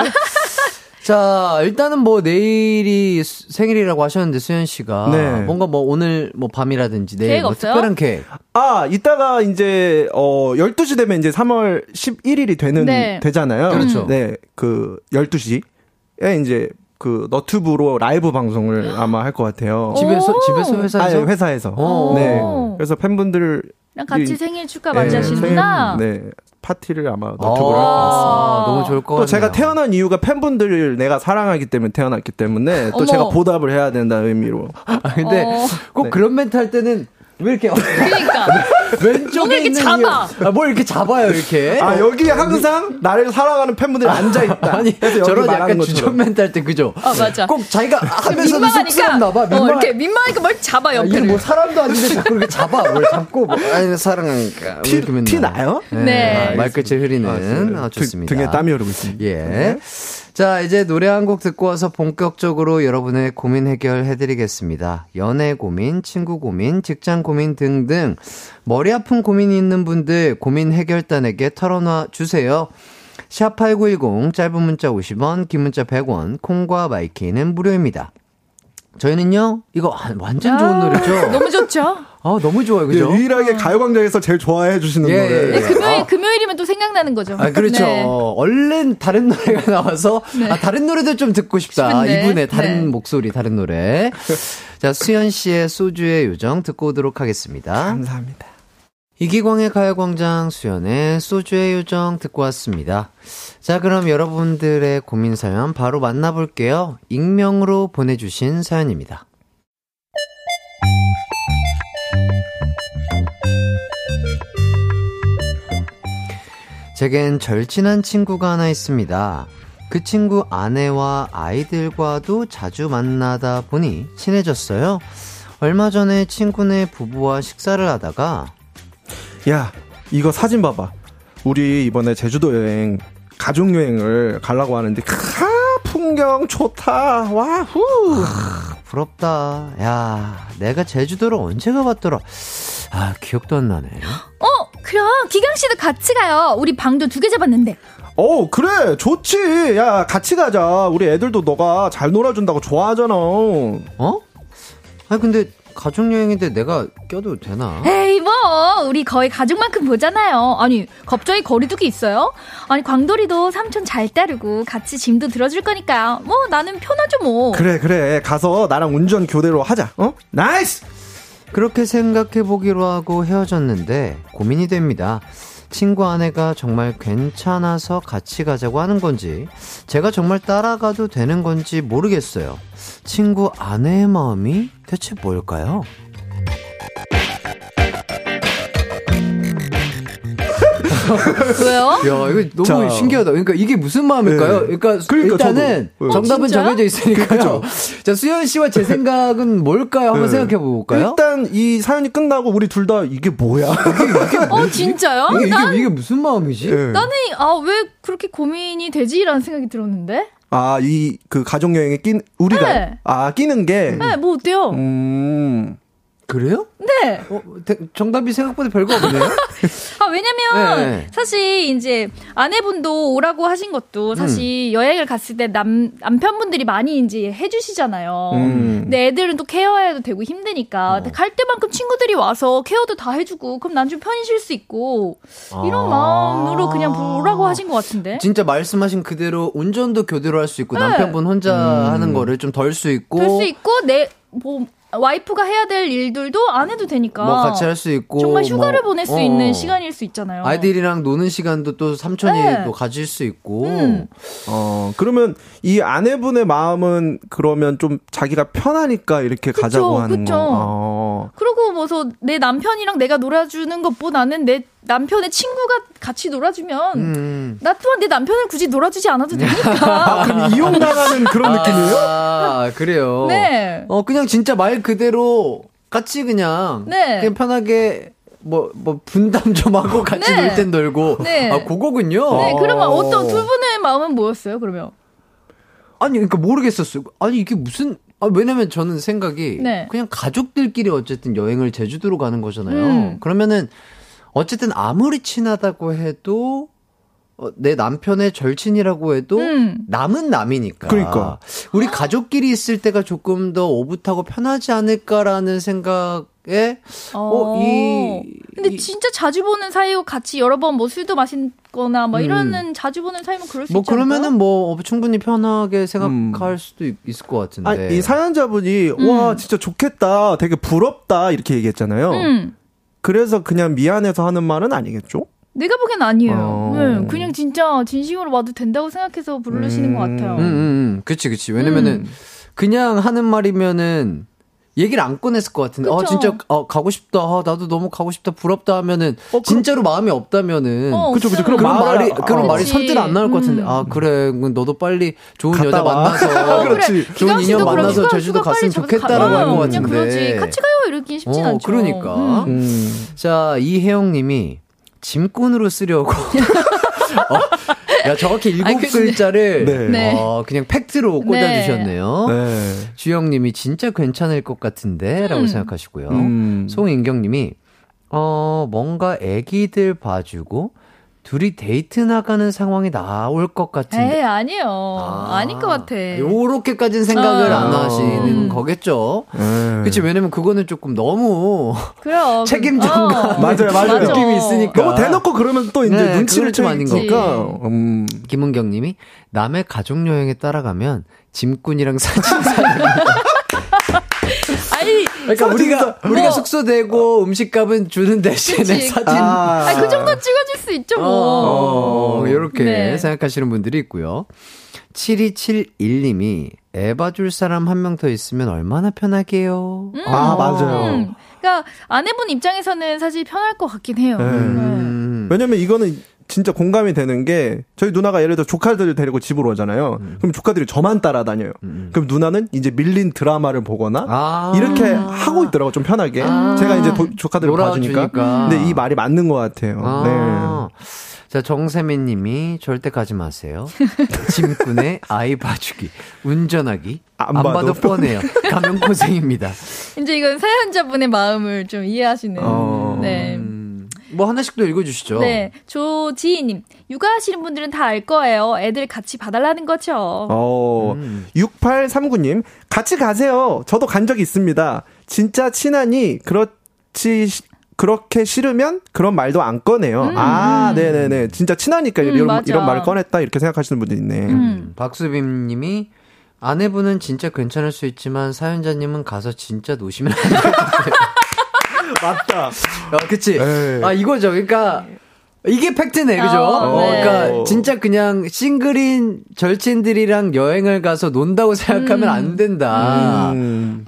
자, 일단은 뭐 내일이 수- 생일이라고 하셨는데 수현 씨가 네. 뭔가 뭐 오늘 뭐 밤이라든지 내일 계획 뭐 없어요? 특별한 계획. 아, 이따가 이제 어 12시 되면 이제 3월 11일이 되는 네. 되잖아요. 그렇죠. 네. 그 12시에 이제 그 너튜브로 라이브 방송을 아마 할 것 같아요. 집에서 오. 집에서 회사에서 아니, 회사에서. 오. 네. 그래서 팬분들 같이 이- 생일 축하 네, 맞이하시는구나. 생일, 네. 파티를 아마 너튜브를 할것 같습니다. 아, 너무 좋을 것 같아요. 또 제가 태어난 이유가 팬분들을 내가 사랑하기 때문에 태어났기 때문에 또 어머. 제가 보답을 해야 된다는 의미로. 아, 근데 어. 꼭 그런 멘트 할 때는 왜 이렇게 그러니까 왼쪽에 이렇게 있는 잡아. 아, 뭘 이렇게 잡아요 이렇게? 아 여기 항상 나를 사랑하는 팬분들이 앉아 있다. 아니 저런 약간. 주전 할때 그죠? 아 맞아. 꼭 자기가 하면서 민망하니까 봐. 어, 민망. 이렇게 민망하니까 뭘 잡아 아, 옆에를. 뭐 사람도 아닌데 자꾸 이렇게 잡아. 뭘 잡고 뭐, 아니 사랑하니까 티. 티 나요? 네. 네. 말끝을 흐리는 아, 등- 좋습니다. 등에 땀이 흐르고 있습니다. 예. 네. 자, 이제 노래 한 곡 듣고 와서 본격적으로 여러분의 고민 해결해드리겠습니다. 연애 고민, 친구 고민, 직장 고민 등등 머리 아픈 고민이 있는 분들 고민 해결단에게 털어놔 주세요. 샵8910 짧은 문자 50원, 긴 문자 100원, 콩과 마이케이는 무료입니다. 저희는요, 이거 아, 완전 좋은 노래죠? 너무 좋죠. 아, 너무 좋아요, 그죠? 예, 유일하게 가요광장에서 제일 좋아해 주시는 예, 노래. 예, 네, 예. 금요일 아. 금요일이면 또 생각나는 거죠. 아, 그렇죠. 네. 얼른 다른 노래가 나와서, 아, 다른 노래도 좀 듣고 싶다. 싶은데. 이분의 다른 네. 목소리, 다른 노래. 자, 수현 씨의 소주의 요정 듣고 오도록 하겠습니다. 감사합니다. 이기광의 가요광장 수연의 소주의 요정 듣고 왔습니다. 자, 그럼 여러분들의 고민 사연 바로 만나볼게요. 익명으로 보내주신 사연입니다. 제겐 절친한 친구가 하나 있습니다. 그 친구 아내와 아이들과도 자주 만나다 보니 친해졌어요. 얼마 전에 친구네 부부와 식사를 하다가 야, 이거 사진 봐봐. 우리 이번에 제주도 여행, 가족 여행을 가려고 하는데, 카, 풍경 좋다. 와후. 부럽다. 야, 내가 제주도를 언제 가봤더라. 아, 기억도 안 나네. 어, 그럼 기강 씨도 같이 가요. 우리 방도 두 개 잡았는데. 어, 그래. 좋지. 야, 같이 가자. 우리 애들도 너가 잘 놀아준다고 좋아하잖아. 어? 아니, 근데 가족여행인데 내가 껴도 되나? 에이 뭐 우리 거의 가족만큼 보잖아요. 아니 갑자기 거리두기 있어요? 아니 광돌이도 삼촌 잘 따르고 같이 짐도 들어줄 거니까요. 뭐 나는 편하죠 뭐. 그래, 그래. 가서 나랑 운전 교대로 하자. 어? 나이스! 그렇게 생각해 보기로 하고 헤어졌는데 고민이 됩니다. 친구 아내가 정말 괜찮아서 같이 가자고 하는 건지, 제가 정말 따라가도 되는 건지 모르겠어요. 친구 아내의 마음이 대체 뭘까요? 왜요? 야, 이거 너무 자. 신기하다. 그러니까 이게 무슨 마음일까요? 네. 그러니까, 그러니까 일단은 저도. 네. 정답은 어, 진짜요? 정해져 있으니까요. 자, 수현 씨와 제 생각은 뭘까요? 한번 네. 생각해 볼까요? 일단 이 사연이 끝나고 우리 둘 다 이게 뭐야? 어 진짜요? 이게, 난 이게, 이게 무슨 마음이지? 예. 나는 아 왜 그렇게 고민이 되지라는 생각이 들었는데. 아, 이 그 가족 여행에 낀 우리가 네. 아, 끼는 게 네, 뭐 어때요? 음. 그래요? 네. 어, 대- 정답이 생각보다 별거 없네요. 아, 왜냐면, 네. 사실, 이제, 아내분도 오라고 하신 것도 사실 여행을 갔을 때 남, 남편분들이 많이 이제 해주시잖아요. 음. 근데 애들은 또 케어해도 되고 힘드니까. 근데 갈 때만큼 친구들이 와서 케어도 다 해주고, 그럼 난 좀 편히 쉴 수 있고, 이런 아. 마음으로 그냥 오라고 하신 것 같은데. 진짜 말씀하신 그대로 운전도 교대로 할 수 있고 네. 남편분 혼자 하는 거를 좀 덜 수 있고 될수 있고, 내, 뭐, 와이프가 해야 될 일들도 안 해도 되니까. 뭐 같이 할 수 있고 정말 휴가를 뭐, 보낼 수 어. 있는 시간일 수 있잖아요. 아이들이랑 노는 시간도 또 삼촌이 네. 또 가질 수 있고 음. 어, 그러면 이 아내분의 마음은 그러면 좀 자기가 편하니까 이렇게 그쵸, 가자고 하는 그쵸. 거. 어. 그리고 뭐서 내 남편이랑 내가 놀아주는 것보다는 내 남편의 친구가 같이 놀아주면 음. 나 또한 내 남편을 굳이 놀아주지 않아도 되니까. 그럼 이용당하는 그런 느낌이에요? 아 그래요 네. 어 그냥 진짜 말 그대로 같이 그냥 네. 그냥 편하게 뭐, 뭐, 분담 좀 하고 같이 네. 놀땐 놀고. 네. 아, 그거군요. 네, 어. 그러면 어떤 두 분의 마음은 뭐였어요? 그러면 아니, 그러니까 모르겠었어요. 아니, 이게 무슨, 아, 왜냐면 저는 생각이. 네. 그냥 가족들끼리 어쨌든 여행을 제주도로 가는 거잖아요. 음. 그러면은, 어쨌든 아무리 친하다고 해도, 어, 내 남편의 절친이라고 해도, 음. 남은 남이니까. 그러니까. 우리 가족끼리 있을 때가 조금 더 오붓하고 편하지 않을까라는 생각에, 어, 이. 근데 이- 진짜 자주 보는 사이고 같이 여러 번 뭐 술도 마신거나 뭐 이러는 자주 보는 사이면 그럴 수 뭐 있지 않을까요? 그러면은 뭐 어, 충분히 편하게 생각할 수도 있- 있을 것 같은데. 아, 이 사연자분이 와 진짜 좋겠다, 되게 부럽다 이렇게 얘기했잖아요. 음. 그래서 그냥 미안해서 하는 말은 아니겠죠? 내가 보기엔 아니에요. 어. 네, 그냥 진짜 진심으로 와도 된다고 생각해서 부르시는 것 같아요. 음, 음, 음. 그치, 그치. 왜냐면은, 음. 그냥 하는 말이면은, 얘기를 안 꺼냈을 것 같은데, 어, 그쵸. 진짜, 어, 가고 싶다. 어, 나도 너무 가고 싶다. 부럽다 하면은, 어, 그럼- 진짜로 마음이 없다면은, 어, 그쵸, 그쵸. 그럼 그런 말이, 그런 어. 말이. 선뜻 안 나올 것 같은데, 음. 아, 그래. 그럼 너도 빨리 좋은 여자 와. 만나서, 그렇지. 그래, 좋은 인연 그럼 만나서 제주도 갔으면 좋겠다라고. 할것 그냥 같은데. 그러지. 같이 가요. 이러긴 쉽진 어, 않죠. 그러니까. 음. 음. 자, 이혜영님이 짐꾼으로 쓰려고. 어, 야, 정확히 일곱 아니, 글자를 네. 네. 어, 그냥 팩트로 꽂아주셨네요. 네. 주영님이 진짜 괜찮을 것 같은데라고 음. 생각하시고요. 음. 송인경님이 어 뭔가 애기들 봐주고 둘이 데이트 나가는 상황이 나올 것 같은데. 에이, 아니에요. 아, 닌것 같아. 요렇게까지는 생각을 어. 안 하시는 음. 거겠죠. 네. 그치, 왜냐면 그거는 조금 너무 그래요. 책임전가 어. 맞아요, 맞아요. 느낌이 있으니까. 너무 대놓고 그러면 또 이제 네, 눈치를 좀 아닌 채니까. 거고. 음. 김은경 님이 남의 가족 여행에 따라가면 짐꾼이랑 사진 사는 아니, 그러니까 우리가 우리가 뭐. 숙소 대고 음식값은 주는 대신에 그치. 사진 아. 아니, 그 정도 찍어줄 수 있죠, 뭐. 어, 이렇게 네. 생각하시는 분들이 있고요. 7271님이 애 봐줄 사람 한 명 더 있으면 얼마나 편하게요. 아, 맞아요. 음. 그러니까 아내분 입장에서는 사실 편할 것 같긴 해요. 네. 음. 왜냐면 이거는 진짜 공감이 되는 게 저희 누나가 예를 들어 조카들을 데리고 집으로 오잖아요. 음. 그럼 조카들이 저만 따라다녀요. 그럼 누나는 이제 밀린 드라마를 보거나 아. 이렇게 하고 있더라고 좀 편하게. 아. 제가 이제 도- 조카들을 봐주니까. 놀아주니까. 근데 이 말이 맞는 것 같아요. 아. 자, 정세민 님이 절대 가지 마세요. 짐꾼의 아이 봐주기, 운전하기. 안, 안 봐도, 봐도 뻔해요. 가면 고생입니다. 이제 이건 사연자분의 마음을 좀 이해하시는. 어. 네. 음, 뭐 하나씩 더 읽어주시죠. 네. 조지희님. 육아하시는 분들은 다 알 거예요. 애들 같이 봐달라는 거죠. 어, 음. 6839님, 같이 가세요. 저도 간 적이 있습니다. 진짜 친하니, 그렇지, 시- 그렇게 싫으면 그런 말도 안 꺼내요. 아, 네네네. 진짜 친하니까 음, 이런, 맞아. 이런 말을 꺼냈다. 이렇게 생각하시는 분도 있네. 음. 박수빈 님이 아내분은 진짜 괜찮을 수 있지만 사연자님은 가서 진짜 노시면 안 돼요. 맞다. 아, 그치? 네. 아, 이거죠. 그러니까, 이게 팩트네, 그죠? 어, 어, 네. 그러니까, 진짜 그냥 싱글인 절친들이랑 여행을 가서 논다고 생각하면 안 된다. 음.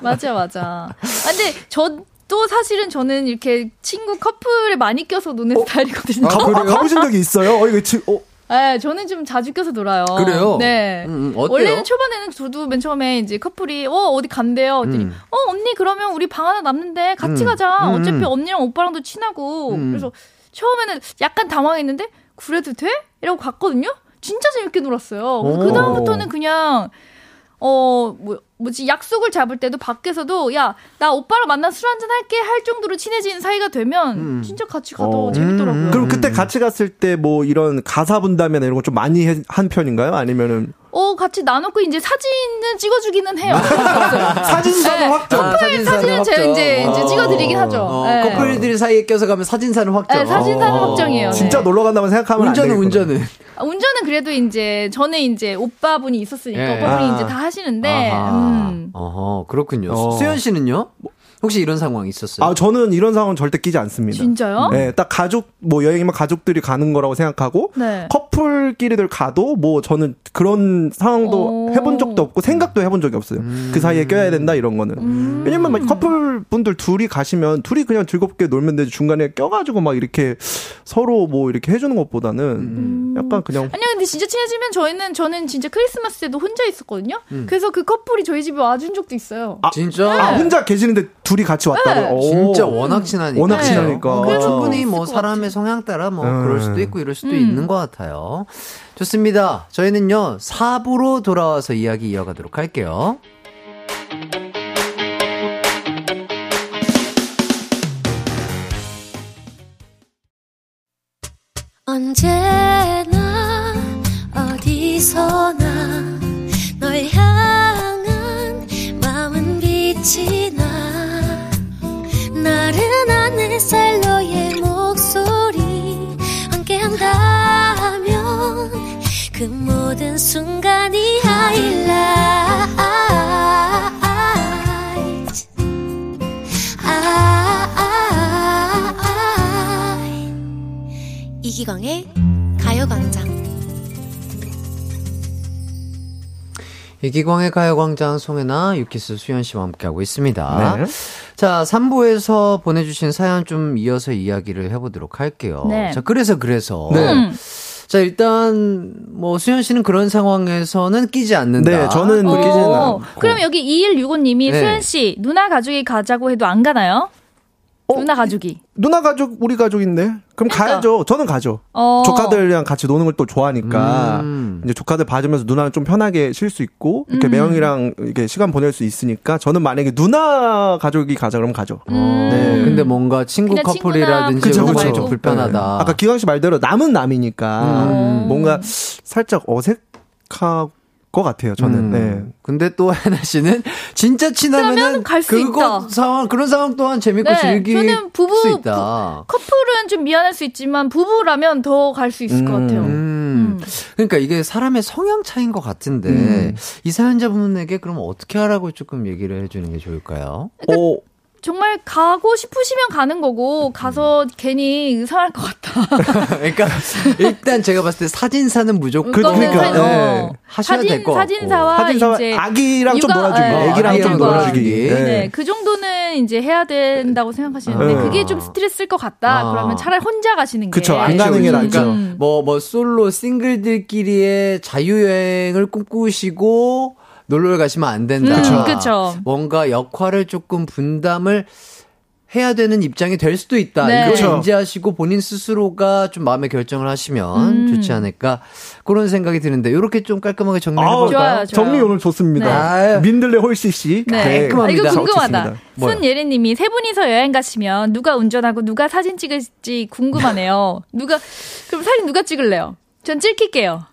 맞아, 맞아. 아, 근데 저도 사실은 저는 이렇게 친구 커플에 많이 껴서 노는 스타일이거든요. 아, 가, 가보신 적이 있어요? 어, 이거 지, 어, 네, 저는 좀 자주 껴서 놀아요. 그래요? 네. 음, 음? 원래는 초반에는 저도 맨 처음에 이제 커플이 어 어디 간대요. 그랬더니 음. 어 언니 그러면 우리 방 하나 남는데 같이 음. 가자. 음, 어차피 음. 언니랑 오빠랑도 친하고. 음. 그래서 처음에는 약간 당황했는데 그래도 돼? 이러고 갔거든요. 진짜 재밌게 놀았어요. 그 다음부터는 그냥 어, 뭐, 뭐지, 약속을 잡을 때도 밖에서도, 야, 나 오빠랑 만나 술 한잔 할게 할 정도로 친해진 사이가 되면, 음. 진짜 같이 가도 어. 재밌더라고요. 음. 그럼 그때 같이 갔을 때 뭐 이런 가사 분담이나 이런 거 좀 많이 해- 한 편인가요? 아니면은 어, 같이 나눠고 이제 사진은 찍어주기는 해요. 사진사는 네. 확정. 아, 커플 사진은 제가 이제, 이제 찍어드리긴 하죠. 어, 네. 커플들이 사이에 껴서 가면 사진사는 확정. 네, 사진사는 어. 확정이에요. 네. 진짜 놀러 간다고 생각하면 운전은. 운전은. 아, 운전은 그래도 이제, 저는 이제 오빠분이 있었으니까, 예. 오빠분이 아. 이제 다 하시는데, 아하. 음. 어허, 그렇군요. 어. 수현 씨는요? 혹시 이런 상황 있었어요? 아, 저는 이런 상황 절대 끼지 않습니다. 진짜요? 네, 딱 가족, 뭐 여행이면 가족들이 가는 거라고 생각하고, 네. 커플끼리들 가도 뭐 저는 그런 상황도 오. 해본 적도 없고 생각도 해본 적이 없어요. 그 사이에 껴야 된다 이런 거는. 음. 왜냐면 막 커플 분들 둘이 가시면 둘이 그냥 즐겁게 놀면 되지 중간에 껴가지고 막 이렇게 서로 뭐 이렇게 해주는 것보다는 음. 약간 그냥 아니요, 근데 진짜 친해지면 저희는, 저는 진짜 크리스마스 때도 혼자 있었거든요? 음. 그래서 그 커플이 저희 집에 와준 적도 있어요. 진짜? 아 혼자 계시는데 둘이 같이 왔다고. 네. 오. 진짜 워낙 친하니까. 워낙 네. 친하니까. 그래서 충분히 뭐것 사람의 성향 따라 뭐 음. 그럴 수도 있고 이럴 수도 음. 있는 것 같아요. 좋습니다. 저희는요, 4부로 돌아와서 이야기 이어가도록 할게요. 언제나 어디서나 널 향한 마음은 빛이 나 햇살 너의 목소리 함께한다면 그 모든 순간이 하이라이트 아, 아, 아, 이기광의 가요광장. 이기광의 가요광장 송혜나 유키스 수현 씨와 함께하고 있습니다. 네. 자, 3부에서 보내주신 사연 좀 이어서 이야기를 해보도록 할게요. 네. 자, 그래서, 그래서. 네. 음. 자, 일단, 뭐, 수현 씨는 그런 상황에서는 끼지 않는다. 네, 저는 어, 느끼지는 않고. 그럼 여기 2165님이 네. 수현 씨 누나 가족이 가자고 해도 안 가나요? 어? 누나 가족이. 누나 가족 우리 가족인데 그럼 가야죠. 저는 가죠. 어. 조카들이랑 같이 노는 걸 또 좋아하니까 음. 이제 조카들 봐주면서 누나는 좀 편하게 쉴 수 있고 이렇게 음. 매형이랑 이렇게 시간 보낼 수 있으니까 저는 만약에 누나 가족이 가자 그러면 가죠. 음. 네. 근데 뭔가 친구 커플이라든지 이런 그쵸, 좀 그쵸. 불편하다. 네. 아까 기광 씨 말대로 남은 남이니까 음. 뭔가 살짝 어색할 것 같아요. 저는. 음. 네. 근데 또 하나 씨는 진짜 친하면은 그거 있다. 상황 그런 상황 또한 재밌고 네, 즐길 저는 부부- 수 있다. 커플은 좀 미안할 수 있지만 부부라면 더 갈 수 있을 것 음. 같아요. 음. 그러니까 이게 사람의 성향 차이인 것 같은데 음. 이 사연자분에게 그럼 어떻게 하라고 조금 얘기를 해주는 게 좋을까요? 어, 정말 가고 싶으시면 가는 거고 가서 괜히 의상할 것 같다. 그러니까 일단 제가 봤을 때 사진사는 무조건 그- 그러니까, 네. 하셔야 될 사진 것 같고. 사진사와 사진사 이제 아기랑 좀 육아- 놀아주기, 네, 애기랑 좀 아기랑 놀아주기. 놀아주기. 네. 네, 그 정도는 이제 해야 된다고 생각하시는데 네. 그게 좀 스트레스일 것 같다. 아. 그러면 차라리 혼자 가시는 게 그쵸, 안 가는 게. 낫죠. 그러니까 뭐, 뭐, 솔로 싱글들끼리의 자유 여행을 꿈꾸시고 놀러 가시면 안 된다. 음, 그쵸. 뭔가 역할을 조금 분담을 해야 되는 입장이 될 수도 있다. 네. 이걸 그쵸. 인지하시고 본인 스스로가 좀 마음의 결정을 하시면 음. 좋지 않을까 그런 생각이 드는데 이렇게 좀 깔끔하게 정리해 볼까요? 좋아요, 좋아요. 정리 오늘 좋습니다. 네. 민들레 홀씨 씨. 네. 깔끔합니다. 아, 이거 궁금하다. 손예리님이 세 분이서 여행 가시면 누가 운전하고 누가 사진 찍을지 궁금하네요. 누가 그럼 사진 누가 찍을래요? 전 찍힐게요.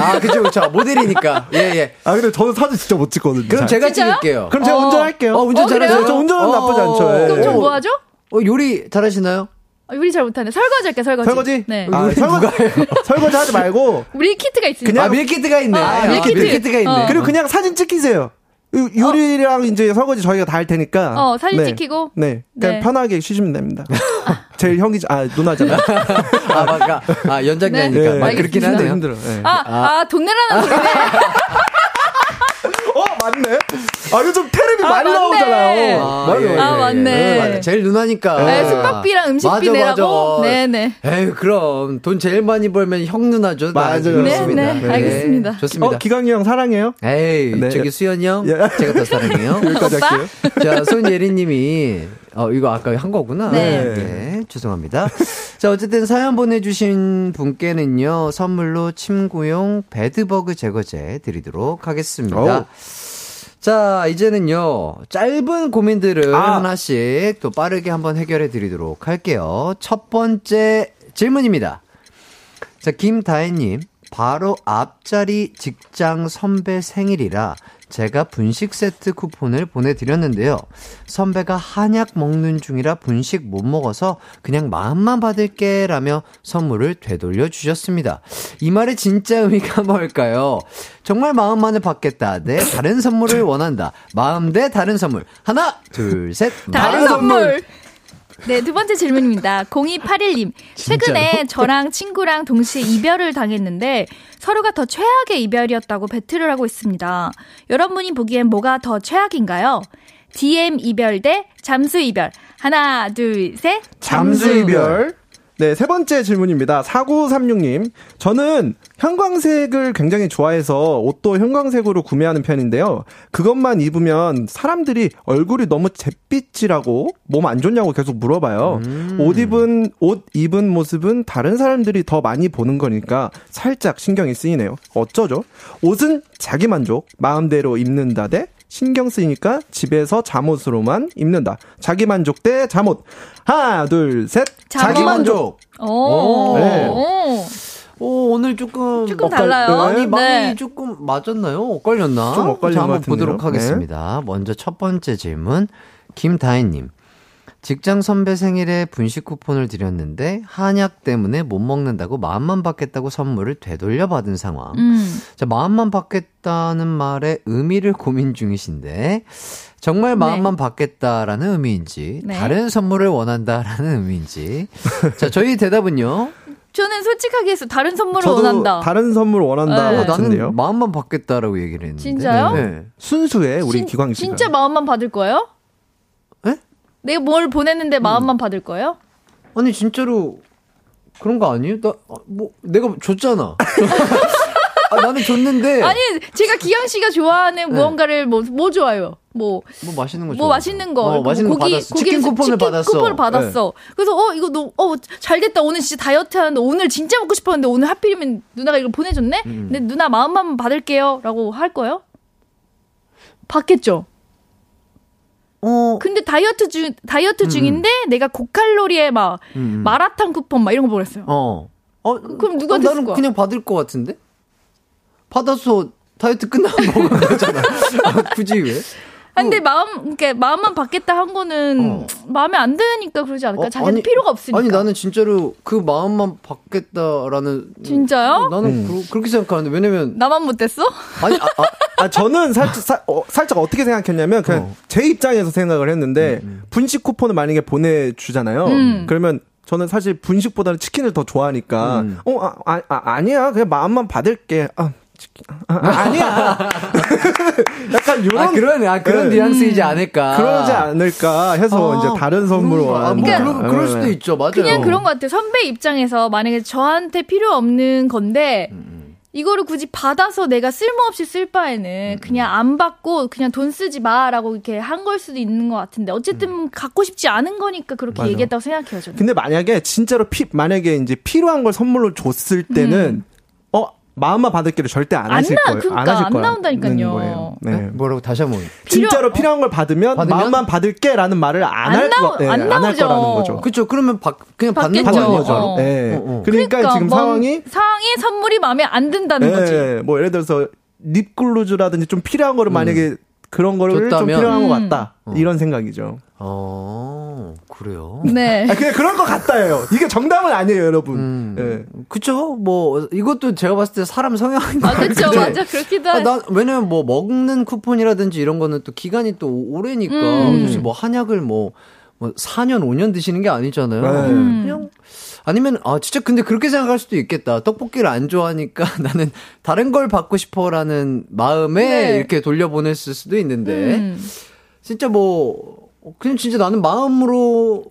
아, 그죠, 그죠. 모델이니까. 예, 예. 아 근데 저는 사진 진짜 못 찍거든요. 그럼 잘. 제가 진짜요? 찍을게요. 그럼 제가 어. 운전할게요. 어, 운전 어, 잘하세요? 저 운전은 어, 나쁘지 않죠. 예. 그럼 저 어, 뭐 하죠? 어, 요리 잘하시나요? 아, 요리 잘 못하네. 설거지 할게, 설거지. 설거지? 네. 아, 설거지, 설거지 하지 말고 밀키트가 있으니까. 그냥- 아, 밀키트가 있네. 아, 밀키트. 밀키트가 있네. 어. 그리고 그냥 사진 찍히세요. 요- 요리랑 이제 설거지 저희가 다 할 테니까. 어, 사진 네. 찍히고. 네. 그냥 네. 편하게 쉬시면 됩니다. 제일 형이, 아, 누나잖아요. 아, 맞아. 아, 연장자니까. 네. 막 그렇긴. 하네요. 힘들어. 네. 아, 아, 돈 내라는 소리네. 어, 맞네. 아, 요즘 테레비 아, 많이 맞네. 나오잖아요. 아, 맞아요. 예, 아, 예. 맞네. 제일 누나니까. 네, 숙박비랑 음식비 맞아, 내라고? 맞아. 네네. 에휴, 그럼. 돈 제일 많이 벌면 형 누나죠. 맞아요. 그렇습니다. 네, 네, 알겠습니다. 좋습니다. 어, 기광이 형 사랑해요. 에이, 네. 저기 수연이 형. 예. 제가 더 사랑해요. 여기까지? 할게요. 자, 손예리 님이, 어, 이거 아까 한 거구나. 네. 네, 죄송합니다. 자, 어쨌든 사연 보내주신 분께는요, 선물로 침구용 베드버그 제거제 드리도록 하겠습니다. 어우. 자, 이제는요, 짧은 고민들을 아. 하나씩 또 빠르게 한번 해결해 드리도록 할게요. 첫 번째 질문입니다. 자, 김다혜님, 바로 앞자리 직장 선배 생일이라 제가 분식 세트 쿠폰을 보내드렸는데요. 선배가 한약 먹는 중이라 분식 못 먹어서 그냥 마음만 받을게 라며 선물을 되돌려 주셨습니다. 이 말의 진짜 의미가 뭘까요? 정말 마음만을 받겠다. 대 다른 선물을 원한다. 마음 대 다른 선물. 하나, 둘, 셋. 다른 선물. 네, 두 번째 질문입니다. 0281님. 최근에 저랑 친구랑 동시에 이별을 당했는데 서로가 더 최악의 이별이었다고 배틀을 하고 있습니다. 여러분이 보기엔 뭐가 더 최악인가요? DM 이별 대 잠수 이별. 하나, 둘, 셋. 잠수 이별. 네, 세 번째 질문입니다. 4936님. 저는 형광색을 굉장히 좋아해서 옷도 형광색으로 구매하는 편인데요. 그것만 입으면 사람들이 얼굴이 너무 잿빛이라고 몸 안 좋냐고 계속 물어봐요. 옷 입은, 옷 입은 모습은 다른 사람들이 더 많이 보는 거니까 살짝 신경이 쓰이네요. 어쩌죠? 옷은 자기 만족, 마음대로 입는다 대 신경 쓰이니까 집에서 잠옷으로만 입는다. 자기 만족 대 잠옷. 하나, 둘, 셋. 자기 만족. 오. 네. 오. 오, 오늘 조금. 조금 엇갈- 달라요. 많이, 많이 네. 조금 맞았나요? 엇갈렸나? 좀 엇갈린 자, 것 한번 같은데요. 보도록 하겠습니다. 먼저 첫 번째 질문. 김다혜님. 직장 선배 생일에 분식 쿠폰을 드렸는데 한약 때문에 못 먹는다고 마음만 받겠다고 선물을 되돌려 받은 상황. 음. 자, 마음만 받겠다는 말의 의미를 고민 중이신데 정말 마음만 받겠다라는 의미인지 네. 다른 선물을 원한다라는 의미인지 자, 저희 대답은요. 저는 솔직하게 해서 다른 선물을 저도 원한다. 다른 선물 원한다 네. 어, 같은데요. 나는 마음만 받겠다라고 얘기를 했는데. 진짜요? 네. 순수해 우리 진- 기광 씨가. 진짜 마음만 받을 거예요? 에? 내가 뭘 보냈는데 마음만 받을 거예요? 아니 진짜로 그런 거 아니에요? 나 뭐 내가 줬잖아. 아, 나는 줬는데 아니, 제가 기영 씨가 좋아하는 무언가를 뭐, 뭐 좋아요? 뭐, 뭐 맛있는 거뭐 좋아. 맛있는 거. 어, 맛있는 거 받았어. 치킨 쿠폰을 치킨 받았어. 쿠폰을 받았어. 그래서, 어, 이거 너, 어, 잘 됐다. 오늘 진짜 다이어트 하는데 오늘 진짜 먹고 싶었는데 오늘 하필이면 누나가 이걸 보내줬네? 음. 근데 누나 마음만 받을게요. 라고 할 거예요? 받겠죠? 어. 근데 다이어트 중, 다이어트 중인데 내가 고칼로리에 막 음. 마라탕 쿠폰 막 이런 거 보냈어요. 어. 어. 그럼 누가 어, 됐을 나는 거야? 그냥 받을 것 같은데? 받아서 다이어트 끝나면 먹으면 되잖아. 아, 굳이 왜? 아, 근데 마음, 그러니까 마음만 받겠다 한 거는 어. 마음에 안 드니까 그러지 않을까? 어, 자기한테 아니, 필요가 없으니까. 아니 나는 진짜로 그 마음만 받겠다라는 진짜요? 어, 나는 그, 렇게 생각하는데 왜냐면 나만 못됐어? 아니 아, 아, 아 저는 살짝 사- 어, 살짝 어떻게 생각했냐면 그냥 어. 제 입장에서 생각을 했는데 분식 쿠폰을 만약에 보내주잖아요. 음. 그러면 저는 사실 분식보다는 치킨을 더 좋아하니까 음. 어 아, 아, 아, 아니야 그냥 마음만 받을게. 아, 치킨. 아, 아, 아니야. 약간 요런 아 그런 아 그런 네. 뉘앙스이지 않을까. 그러지 않을까 해서 아, 이제 다른 그런가? 아, 뭐 원한다. 그럴, 그럴 수도 네. 있죠. 맞아요. 그냥 그런 것 같아요. 선배 입장에서 만약에 저한테 필요 없는 건데 이거를 굳이 받아서 내가 쓸모없이 쓸 바에는 그냥 안 받고 그냥 돈 쓰지 마라고 이렇게 한 걸 수도 있는 것 같은데 어쨌든 갖고 싶지 않은 거니까 그렇게 맞아. 얘기했다고 생각해요 저는. 근데 만약에 진짜로 피 만약에 이제 필요한 걸 선물로 줬을 때는 어 마음만 받을게를 절대 안 안 하실 나- 거예요. 그러니까 안 하실 안 거예요. 나온다니까요. 거예요. 네. 네? 뭐라고 다시 한번. 진짜로 필요한 걸 받으면, 받으면? 마음만 받을게라는 말을 안안할 거, 네, 안 안할. 거라는 거죠. 그렇죠. 그러면 받, 그냥 받는. 받는? 거죠. 어. 네. 어, 어. 그러니까, 지금 뭐 상황이 상황이 선물이 마음에 안 든다는 거지. 네, 뭐 예를 들어서 립글로즈라든지 좀 필요한 거를 만약에 그런 거를 좀 줬다면? 필요한 것 음. 같다. 이런 생각이죠. 어, 그래요. 네. 아, 그냥 그런 것 같다예요. 이게 정답은 아니에요, 여러분. 음. 네. 그쵸. 뭐, 이것도 제가 봤을 때 사람 성향인 것 아, 그쵸. 같은데. 맞아. 그렇기도 아, 해. 난, 왜냐면 뭐, 먹는 쿠폰이라든지 이런 거는 또 기간이 또 오래니까. 음. 사실 뭐, 한약을 뭐, 뭐, 4년, 5년 드시는 게 아니잖아요. 네. 음. 그냥, 아니면, 아, 진짜 근데 그렇게 생각할 수도 있겠다. 떡볶이를 안 좋아하니까 나는 다른 걸 받고 싶어라는 마음에 네. 이렇게 돌려보냈을 수도 있는데. 음. 진짜 뭐, 그냥 진짜 나는 마음으로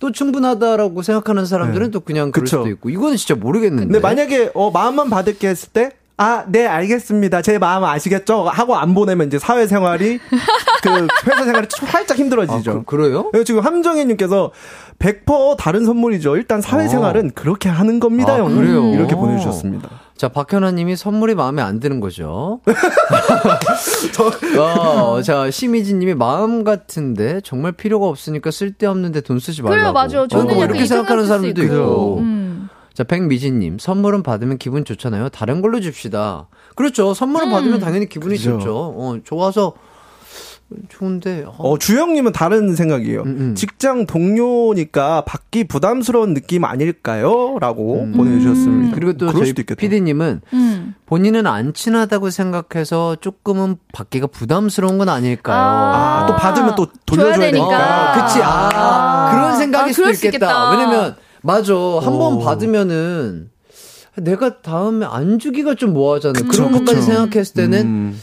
또 충분하다라고 생각하는 사람들은 또 그냥 그럴 그쵸. 수도 있고. 이거는 진짜 모르겠는데. 근데 만약에 어 마음만 받을게 했을 때 아, 네, 알겠습니다. 제 마음 아시겠죠? 하고 안 보내면 이제 사회생활이, 그, 회사 생활이 좀 살짝 아, 힘들어지죠. 그, 래요 지금 함정희님께서 100% 다른 선물이죠. 일단 사회생활은 그렇게 하는 겁니다, 아, 형. 그래요? 이렇게 보내주셨습니다. 자, 박현아님이 선물이 마음에 안 드는 거죠. 어, 자, 심희진님이 마음 같은데 정말 필요가 없으니까 쓸데없는데 돈 쓰지 말라고. 그래요, 맞아. 저는 어, 이렇게 이 생각하는 사람들도 있고. 음. 자, 백미진님, 선물은 받으면 기분 좋잖아요. 다른 걸로 줍시다. 그렇죠. 선물을 받으면 당연히 기분이 그죠. 좋죠. 어, 좋아서 좋은데. 어, 어, 주영님은 다른 생각이에요. 음, 음. 직장 동료니까 받기 부담스러운 느낌 아닐까요? 라고 보내주셨습니다. 그리고 또 그럴 저희 수도 있겠다. PD님은 음. 본인은 안 친하다고 생각해서 조금은 받기가 부담스러운 건 아닐까요? 아, 또 받으면 또 돌려줘야 줘야 되니까. 되니까. 아, 그치. 아, 그런 생각일 아, 수도 그럴 수 있겠다. 있겠다. 왜냐면, 맞아. 한번 오. 받으면은, 내가 다음에 안 주기가 좀 뭐하잖아요. 그쵸, 그런 것까지 그쵸. 생각했을 때는, 음.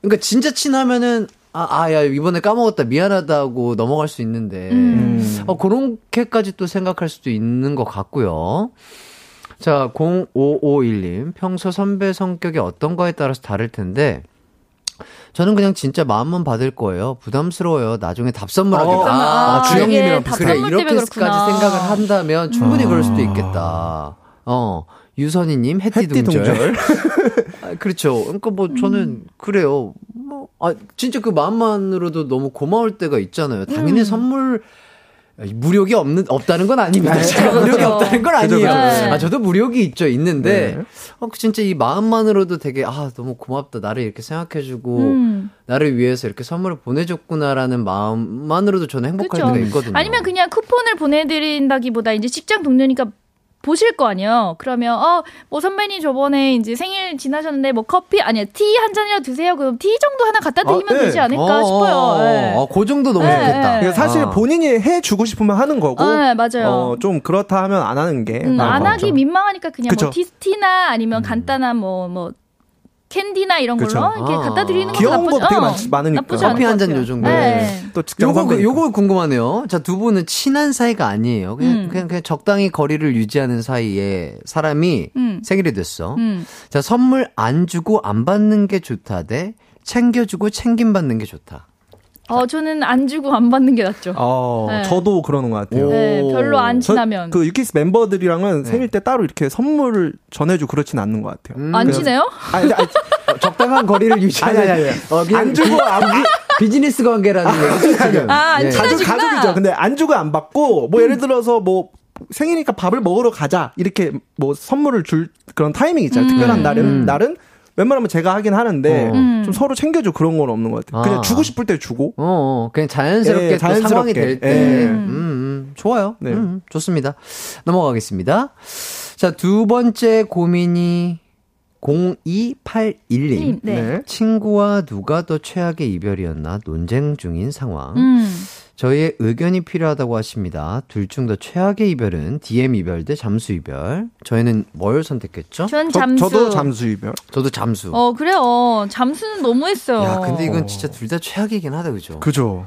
그러니까 진짜 친하면은, 아, 아, 야, 이번에 까먹었다. 미안하다고 넘어갈 수 있는데, 음. 어, 그렇게까지 또 생각할 수도 있는 것 같고요. 자, 0551님. 평소 선배 성격이 어떤 거에 따라서 다를 텐데, 저는 그냥 진짜 마음만 받을 거예요. 부담스러워요. 나중에 답 선물하기가. 어, 아, 아, 주영님이랑 그래, 이렇게까지. 생각을 한다면 충분히 그럴 수도 있겠다. 어, 유선이님, 해띠 동절. 아, 그렇죠. 그러니까 뭐 저는 그래요. 뭐, 아, 진짜 그 마음만으로도 너무 고마울 때가 있잖아요. 당연히 선물, 무력이 없는, 없다는 건 아닙니다. 제가 무력이 그렇죠. 없다는 건 아니에요. 그죠. 아, 저도 무력이 있죠. 있는데, 네. 어, 진짜 이 마음만으로도 되게, 아, 너무 고맙다. 나를 이렇게 생각해주고, 음. 나를 위해서 이렇게 선물을 보내줬구나라는 마음만으로도 저는 행복할. 때가 있거든요. 아니면 그냥 쿠폰을 보내드린다기보다 이제 직장 동료니까 보실 거 아니에요. 그러면 어 뭐 선배님 저번에 이제 생일 지나셨는데 뭐 커피 아니야 티 한 잔이라도 드세요. 그럼 티 정도 하나 갖다 드리면 아, 네. 되지 않을까 어, 싶어요. 어, 네. 어, 그 정도 너무 네, 좋겠다. 네. 사실 아. 본인이 해 주고 싶으면 하는 거고. 네, 맞아요. 어, 좀 그렇다 하면 안 하는 게. 음, 안것 하기. 민망하니까 그냥 그쵸. 뭐 티스티나 아니면 간단한 뭐뭐 캔디나 이런 걸로 그쵸. 이렇게 아. 갖다 드리는 것도 귀여운 나쁘지 거 되게 어, 많- 많으니까. 나쁘지 커피 것한잔 같아요. 요 정도. 네. 또 직장 요거. 요거 궁금하네요. 자 두 분은 친한 사이가 아니에요. 그냥, 음. 그냥 그냥 적당히 거리를 유지하는 사이에 사람이 음. 생일이 됐어. 음. 자 선물 안 주고 안 받는 게 좋다 대 챙겨주고 챙김 받는 게 좋다. 어, 저는 안 주고 안 받는 게 낫죠. 어, 네. 저도 그러는 것 같아요. 네, 별로 안 저- 친하면. 그 유키스 멤버들이랑은 네. 생일 때 따로 이렇게 선물을 전해주고 그렇진 않는 것 같아요. 음, 안 친해요? 아니, 아니, 어, 적당한 거리를 유지하는 아니, 아니, 아니. 어, 안 주고 안 받- 비즈니스 관계라는 거죠 지금. 아, 안 예. 친하지. 가족. 가족이죠. 근데 안 주고 안 받고, 뭐 예를 들어서 뭐 생일이니까 밥을 먹으러 가자. 이렇게 뭐 선물을 줄 그런 타이밍 있잖아요. 특별한 날은, 음. 날은 웬만하면 제가 하긴 하는데, 어. 음. 좀 서로 챙겨줘 그런 건 없는 것 같아요. 아. 그냥 주고 싶을 때 주고. 어, 어, 그냥 자연스럽게 예, 또 자연스럽게. 상황이 될 때. 예. 음, 음, 좋아요. 네. 음, 좋습니다. 넘어가겠습니다. 자, 두 번째 고민이 0281님. 네. 친구와 누가 더 최악의 이별이었나 논쟁 중인 상황. 음. 저희의 의견이 필요하다고 하십니다. 둘 중 더 최악의 이별은 DM 이별 대 잠수 이별. 저희는 뭘 선택했죠? 전 저, 잠수. 저 도 잠수 이별. 저도 잠수. 어, 그래요. 잠수는 너무했어요. 야, 근데 이건 진짜 둘 다 최악이긴 하다, 그죠? 그죠.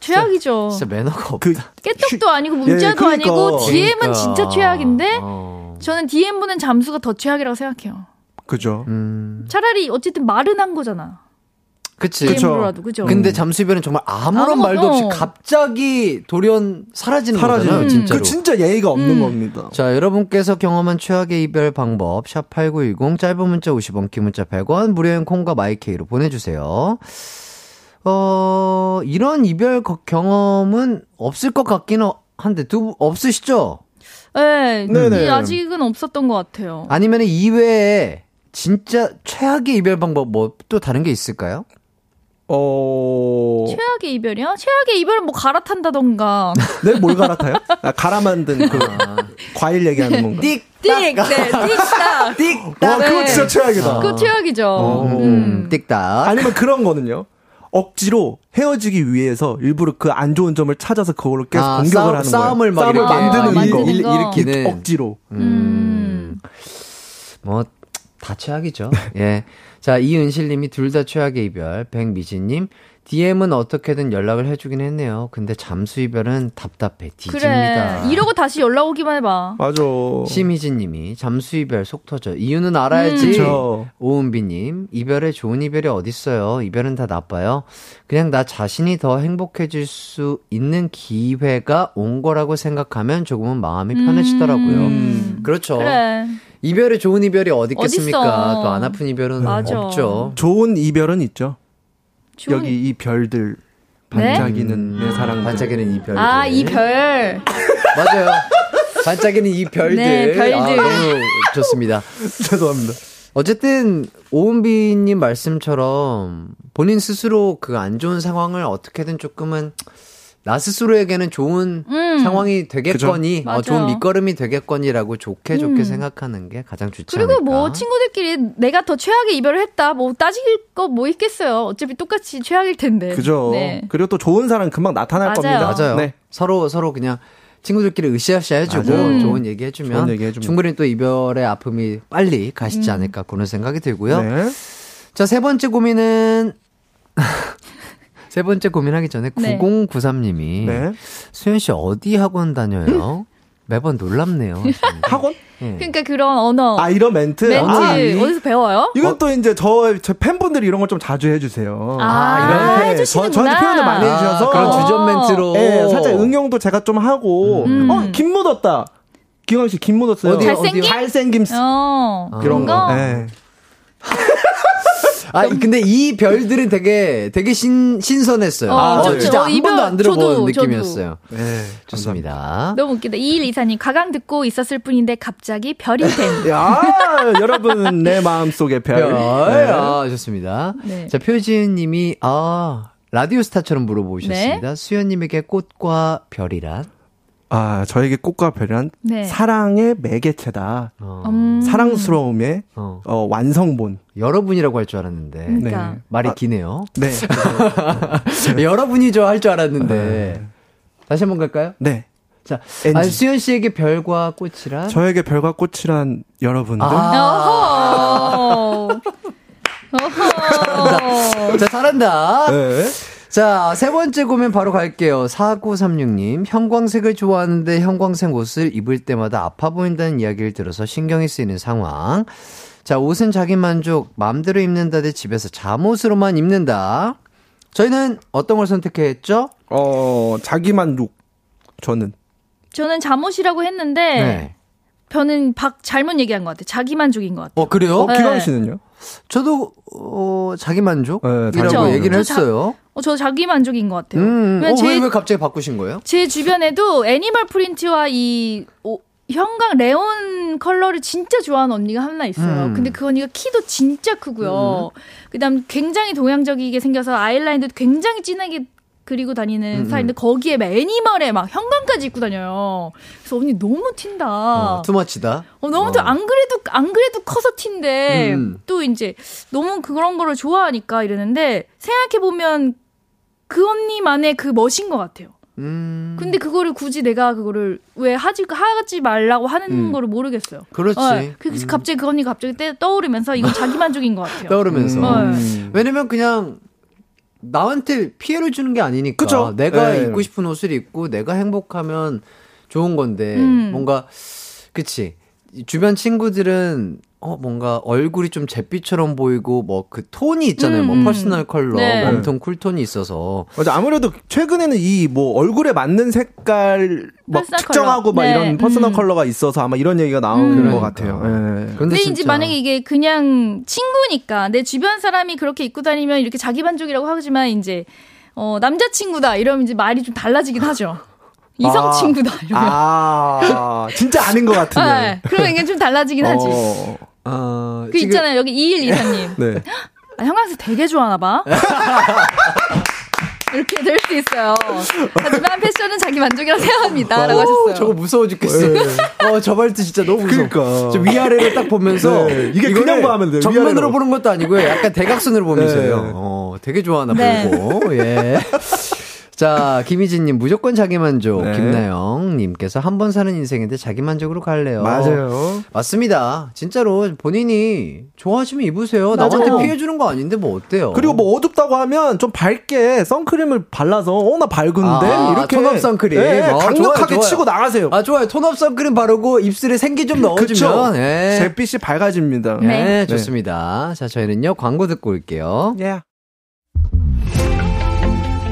최악이죠. 진짜 매너가 없다. 그, 깨똑도 아니고 문자도 예, 그러니까. 아니고 DM은 그러니까. 진짜 최악인데 어. 저는 DM 보는 잠수가 더 최악이라고 생각해요. 그죠. 음. 차라리 어쨌든 말은 한 거잖아. 그치. 그쵸. 그죠. 근데 잠수이별은 정말 아무런 아무- 말도 없이 어. 갑자기 돌연 사라지는 사라지는 거잖아요, 음. 진짜로. 그 진짜 예의가 없는 음. 겁니다. 자, 여러분께서 경험한 최악의 이별 방법 샵 8910 짧은 문자 50원, 긴 문자 100원, 무료인 콩과 마이케이로 보내 주세요. 어, 이런 이별 거- 경험은 없을 것 같기는 한데 두분 없으시죠? 네, 네네. 이 아직은 없었던 것 같아요. 아니면 이외에 진짜 최악의 이별 방법 뭐 또 다른 게 있을까요? 어, 최악의 이별이요? 최악의 이별은 뭐 갈아탄다던가. 네, 뭘 갈아타요? 아, 갈아 만든 그 과일 얘기하는 건가? 띡! 띡, 네, 띡딱. 띡! 와, 그거 네. 진짜 최악이다. 그거 최악이죠. 음, 음. 띡딱. 아니면 그런 거는요. 억지로 헤어지기 위해서 일부러 그 안 좋은 점을 찾아서 그걸로 계속 아, 공격을 싸움- 하는 싸움을 막 거예요. 싸움을 만드는 아, 거. 일, 거. 일으키는 억지로. 음. 뭐, 다 최악이죠. 예. 자, 이은실 님이 둘 다 최악의 이별. 백미진 님, DM은 어떻게든 연락을 해주긴 했네요. 근데 잠수 이별은 답답해. 뒤집니다. 그래. 이러고 다시 연락 오기만 해봐. 맞아. 심희진 님이 잠수 이별 속 터져. 이유는 알아야지. 음. 그쵸. 오은비 님, 이별에 좋은 이별이 어딨어요. 이별은 다 나빠요. 그냥 나 자신이 더 행복해질 수 있는 기회가 온 거라고 생각하면 조금은 마음이 편해지더라고요. 음. 그렇죠. 그래. 이별에 좋은 이별이 어디 있겠습니까? 또 안 아픈 이별은 맞아. 없죠. 좋은 이별은 있죠. 좋은- 여기 이 별들 네? 반짝이는 내 사랑. 반짝이는 이 별들. 아, 이 별. 맞아요. 반짝이는 이 별들. 네, 별들. 아, 너무 좋습니다. 죄송합니다. 어쨌든 오은비님 말씀처럼 본인 스스로 그 안 좋은 상황을 어떻게든 조금은 나 스스로에게는 좋은 음. 상황이 되겠거니, 어. 좋은 밑거름이 되겠거니라고 좋게 좋게 음. 생각하는 게 가장 좋지 그리고 않을까. 뭐 친구들끼리 내가 더 최악의 이별을 했다. 뭐 따질 거 뭐 있겠어요. 어차피 똑같이 최악일 텐데. 그죠. 네. 그리고 또 좋은 사람 금방 나타날 맞아요. 겁니다. 맞아요. 네. 서로 서로 그냥 친구들끼리 으쌰으쌰 해주고 맞아요. 음. 좋은 얘기 해주면 좋은 얘기 해주면. 충분히 또 이별의 아픔이 빨리 가시지 음. 않을까 그런 생각이 들고요. 네. 자세 번째 고민은 세 번째 고민하기 전에 네. 9093님이 네. 수현 씨 어디 학원 다녀요? 매번 놀랍네요. 학원? 예. 그러니까 그런 언어. 아, 이런 멘트? 멘트 아, 이- 어디서 배워요? 이건 또 이제 저, 저 팬분들이 이런 걸 좀 자주 해주세요. 아, 이런 해주시는구나. 저, 저한테 표현을 많이 해주셔서. 아, 그런 주전 멘트로. 예, 살짝 응용도 제가 좀 하고, 음. 어, 김 묻었다. 기광 씨, 김 묻었어요. 어디요? 잘생김? 잘생김. 어. 이런 거. 거. 예. 아 근데 이 별들은 되게 되게 신 신선했어요. 어, 아, 좀- 진짜 어, 한이 번도 별- 안 들어본 저도, 느낌이었어요. 네, 좋습니다. 너무 웃기다. 2124님, 가강 듣고 있었을 뿐인데 갑자기 별이 됨. 야, 여러분, 내 마음 속의 별. 별. 네. 아, 좋습니다. 네. 자, 표지은 님이, 아, 라디오 스타처럼 물어보셨습니다. 수현님에게 꽃과 별이란? 아, 저에게 꽃과 별은 네. 사랑의 매개체다. 어. 음. 사랑스러움의 어. 어, 완성본. 여러분이라고 할 줄 알았는데. 그러니까. 네. 말이 아, 기네요. 네. 여러분이죠 할 줄 알았는데. 다시 한번 갈까요? 네. 자, NG. 아, 수현 씨에게 별과 꽃이란? 저에게 별과 꽃이란 여러분들. 아. 어허. 어허. 자, 잘한다. 네. 자, 세 번째 고민 바로 갈게요. 4936님. 형광색을 좋아하는데 형광색 옷을 입을 때마다 아파 보인다는 이야기를 들어서 신경이 쓰이는 상황. 자, 옷은 자기 만족, 마음대로 입는다 대 집에서 잠옷으로만 입는다. 저희는 어떤 걸 선택했죠? 어, 자기 만족. 저는. 저는 잠옷이라고 했는데 네. 저는 박 잘못 얘기한 것 같아요. 자기 만족인 것 같아요. 어, 그래요? 어, 기광 네. 씨는요? 저도, 어, 자기 만족이라고 네. 얘기를 저 자- 했어요. 어, 저 자기 만족인 것 같아요. 음, 왜냐면 어, 제, 왜, 왜 갑자기 바꾸신 거예요? 제 주변에도 animal print와 이 오, 형광 네온 컬러를 진짜 좋아하는 언니가 하나 있어요. 음. 근데 그 언니가 키도 진짜 크고요. 그다음 굉장히 동양적이게 생겨서 아이라인도 굉장히 진하게 그리고 다니는 음, 스타일인데 거기에 막 애니멀에 막 형광까지 입고 다녀요. 그래서 언니 너무 튄다. 어, 투머치다. 어, 너무 어. 또안 그래도 안 그래도 커서 튄데 음. 또 이제 너무 그런 거를 좋아하니까 이러는데 생각해 보면 그 언니만의 그 멋인 것 같아요. 음. 근데 그거를 굳이 내가 그거를 왜 하지 하지 말라고 하는 음. 거를 모르겠어요. 그렇지. 어, 그 음. 갑자기 그 언니가 갑자기 때- 떠오르면서 이건 자기 만족인 것 같아요. 떠오르면서. 음. 왜냐면 그냥 나한테 피해를 주는 게 아니니까. 그쵸? 내가 네. 입고 싶은 옷을 입고 내가 행복하면 좋은 건데 음. 뭔가 그치 주변 친구들은 어 뭔가 얼굴이 좀 잿빛처럼 보이고 뭐 그 톤이 있잖아요. 음, 뭐 음. personal color, 네. warm tone, cool tone이 있어서 맞아. 아무래도 최근에는 이 뭐 얼굴에 맞는 색깔 막 측정하고 컬러. 막 네. 이런 personal 음. color가 있어서 아마 이런 얘기가 나온 음. 것 그러니까. 같아요. 예. 근데 근데 이제 만약에 이게 그냥 친구니까 내 주변 사람이 그렇게 입고 다니면 이렇게 자기 만족이라고 하지만 이제 어 남자친구다 이러면 이제 말이 좀 달라지긴 하죠. 이성 아. 친구다 이러면. 아, 진짜 아닌 것 같은데. 네, 그러면 이게 좀 달라지긴 하지. 어, 어, 그 지금 있잖아요. 여기 2124님. 네. 아, 형광색 되게 좋아하나 봐. 이렇게 될 수 있어요. 하지만 패션은 자기 만족이라고 생각합니다. 라고 하셨어요. 어, 저거 무서워 죽겠어. 어, 저 말도 진짜 너무 무서워. 그러니까. 저 위아래를 딱 보면서 네, 이게 그냥 봐면 돼요, 정면으로. 보는 것도 아니고요. 약간 대각선으로 보면서요. 네. 어, 되게 좋아하나 네. 보고. 예. 자, 김희진님, 무조건 자기만족. 네. 김나영님께서 한 번 사는 인생인데 자기만족으로 갈래요. 맞아요. 맞습니다. 진짜로 본인이 좋아하시면 입으세요. 맞아요. 남한테 피해주는 거 아닌데 뭐 어때요? 그리고 뭐 어둡다고 하면 좀 밝게 선크림을 발라서 어 나 밝은데 아, 이렇게 톤업 선크림. 네, 어, 강력하게 좋아요, 좋아요. 치고 나가세요. 아, 좋아요. 톤업 선크림 바르고 입술에 생기 좀 넣어주면. 그쵸? 예. 잿빛이 밝아집니다. 네, 네. 좋습니다. 자, 저희는요, 광고 듣고 올게요. 예.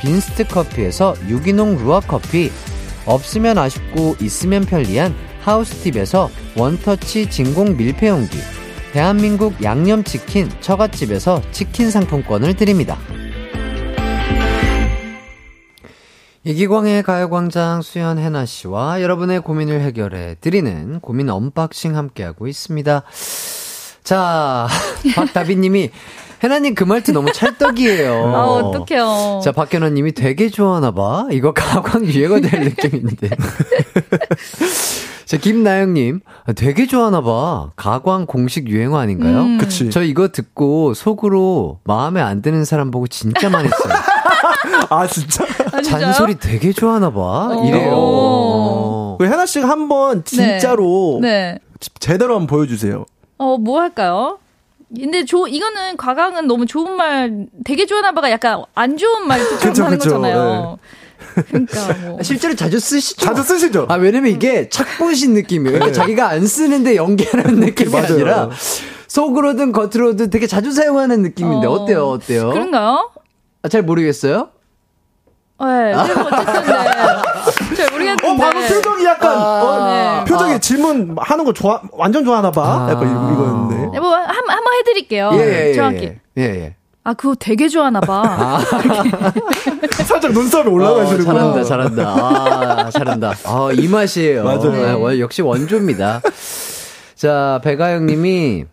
빈스트 커피에서 유기농 루아 커피, 없으면 아쉽고 있으면 편리한 하우스팁에서 원터치 진공 밀폐용기, 대한민국 양념치킨 처갓집에서 치킨 상품권을 드립니다. 이기광의 가요광장 수연 해나 씨와 여러분의 고민을 해결해 드리는 고민 언박싱 함께하고 있습니다. 자, 박다비 님이 해나님 그 말투 너무 찰떡이에요. 아, 어떡해요. 자, 박현아 님이 되게 좋아하나봐. 이거 가광 유행어 될 느낌인데. 자, 김나영 님, 되게 좋아하나봐. 가광 공식 유행어 아닌가요? 음. 그치. 저 이거 듣고 속으로 마음에 안 드는 사람 보고 진짜 많이 했어요. 아, 진짜? 아? 잔소리 되게 좋아하나봐. 오. 이래요. 그 해나 씨가 한번 진짜로 네. 제대로 한번 보여주세요. 어, 뭐 할까요? 근데 조, 이거는 과강은 너무 좋은 말, 되게 좋아하나 봐가 약간 안 좋은 말처럼 그쵸, 하는 그쵸. 거잖아요. 그러니까 뭐. 실제로 자주 쓰시죠? 자주 쓰시죠? 아, 왜냐면 이게 착보신 느낌이에요. 그러니까 자기가 안 쓰는데 연기하는 느낌이 맞아요. 아니라 속으로든 겉으로든 되게 자주 사용하는 느낌인데 어. 어때요? 어때요? 그런가요? 아, 잘 모르겠어요? 네, 뭐 어쨌든 네. 모르겠는데. 어, 방금 표정이 약간, 어, 네. 표정이 아. 질문 하는 거 좋아, 완전 좋아하나 봐. 아. 약간 이거- 이거였는데. 네, 뭐, 한, 한번 해드릴게요. 예, 예, 예, 정확히. 예. 예, 예. 아, 그거 되게 좋아하나 봐. 살짝 눈썹이 올라가시는구나. 어, 잘한다, 잘한다. 아, 잘한다. 아, 이 맛이에요. 맞아요. 네, 원- 역시 원조입니다. 자, 배가영 님이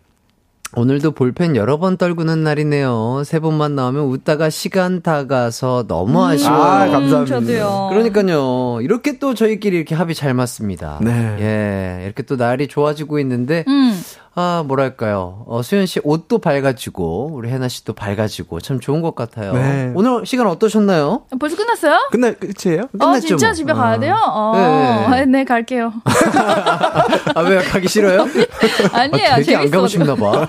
오늘도 볼펜 여러 번 떨구는 날이네요. 세 번만 나오면 웃다가 시간 다 가서 너무 아쉬워요. 아, 감사합니다. 음, 저도요. 그러니까요. 이렇게 또 저희끼리 이렇게 합이 잘 맞습니다. 네. 예. 이렇게 또 날이 좋아지고 있는데, 음. 아, 뭐랄까요. 어, 수현 씨 옷도 밝아지고, 우리 혜나 씨도 밝아지고, 참 좋은 것 같아요. 네. 오늘 시간 어떠셨나요? 벌써 끝났어요? 끝날, 끝이에요? 어, 끝났죠, 진짜 뭐. 집에 가야 돼요? 어, 네. 네, 네, 갈게요. 아, 왜 가기 싫어요? 아니에요, 아, 되게 안 가고. 싶나 봐.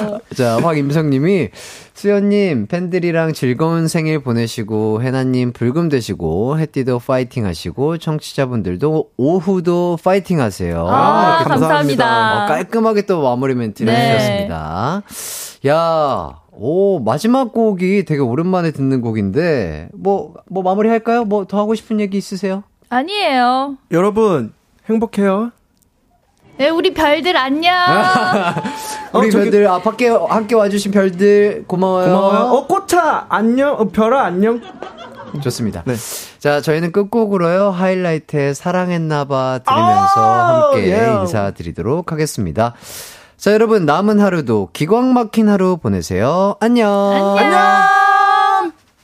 어, 자, 황임성님이 수연님 팬들이랑 즐거운 생일 보내시고 해나님 불금 되시고 해띠도 파이팅 하시고 청취자분들도 오후도 파이팅 하세요. 아, 이렇게 감사합니다. 어, 깔끔하게 또 마무리 멘트를 네. 해주셨습니다. 야, 오 마지막 곡이 되게 오랜만에 듣는 곡인데 뭐 뭐 마무리 할까요? 뭐 더 하고 싶은 얘기 있으세요? 아니에요. 여러분, 행복해요. 네, 우리 별들 안녕. 우리 어, 저기- 별들 아 밖에 함께 와주신 별들 고마워요. 고마워요. 어, 꽃차, 안녕. 어, 별아, 안녕. 좋습니다. 네. 자, 저희는 끝곡으로요, 하이라이트의 사랑했나봐 들으면서 아, 함께 예. 인사드리도록 하겠습니다. 자, 여러분, 남은 하루도 기광 막힌 하루 보내세요. 안녕. 안녕.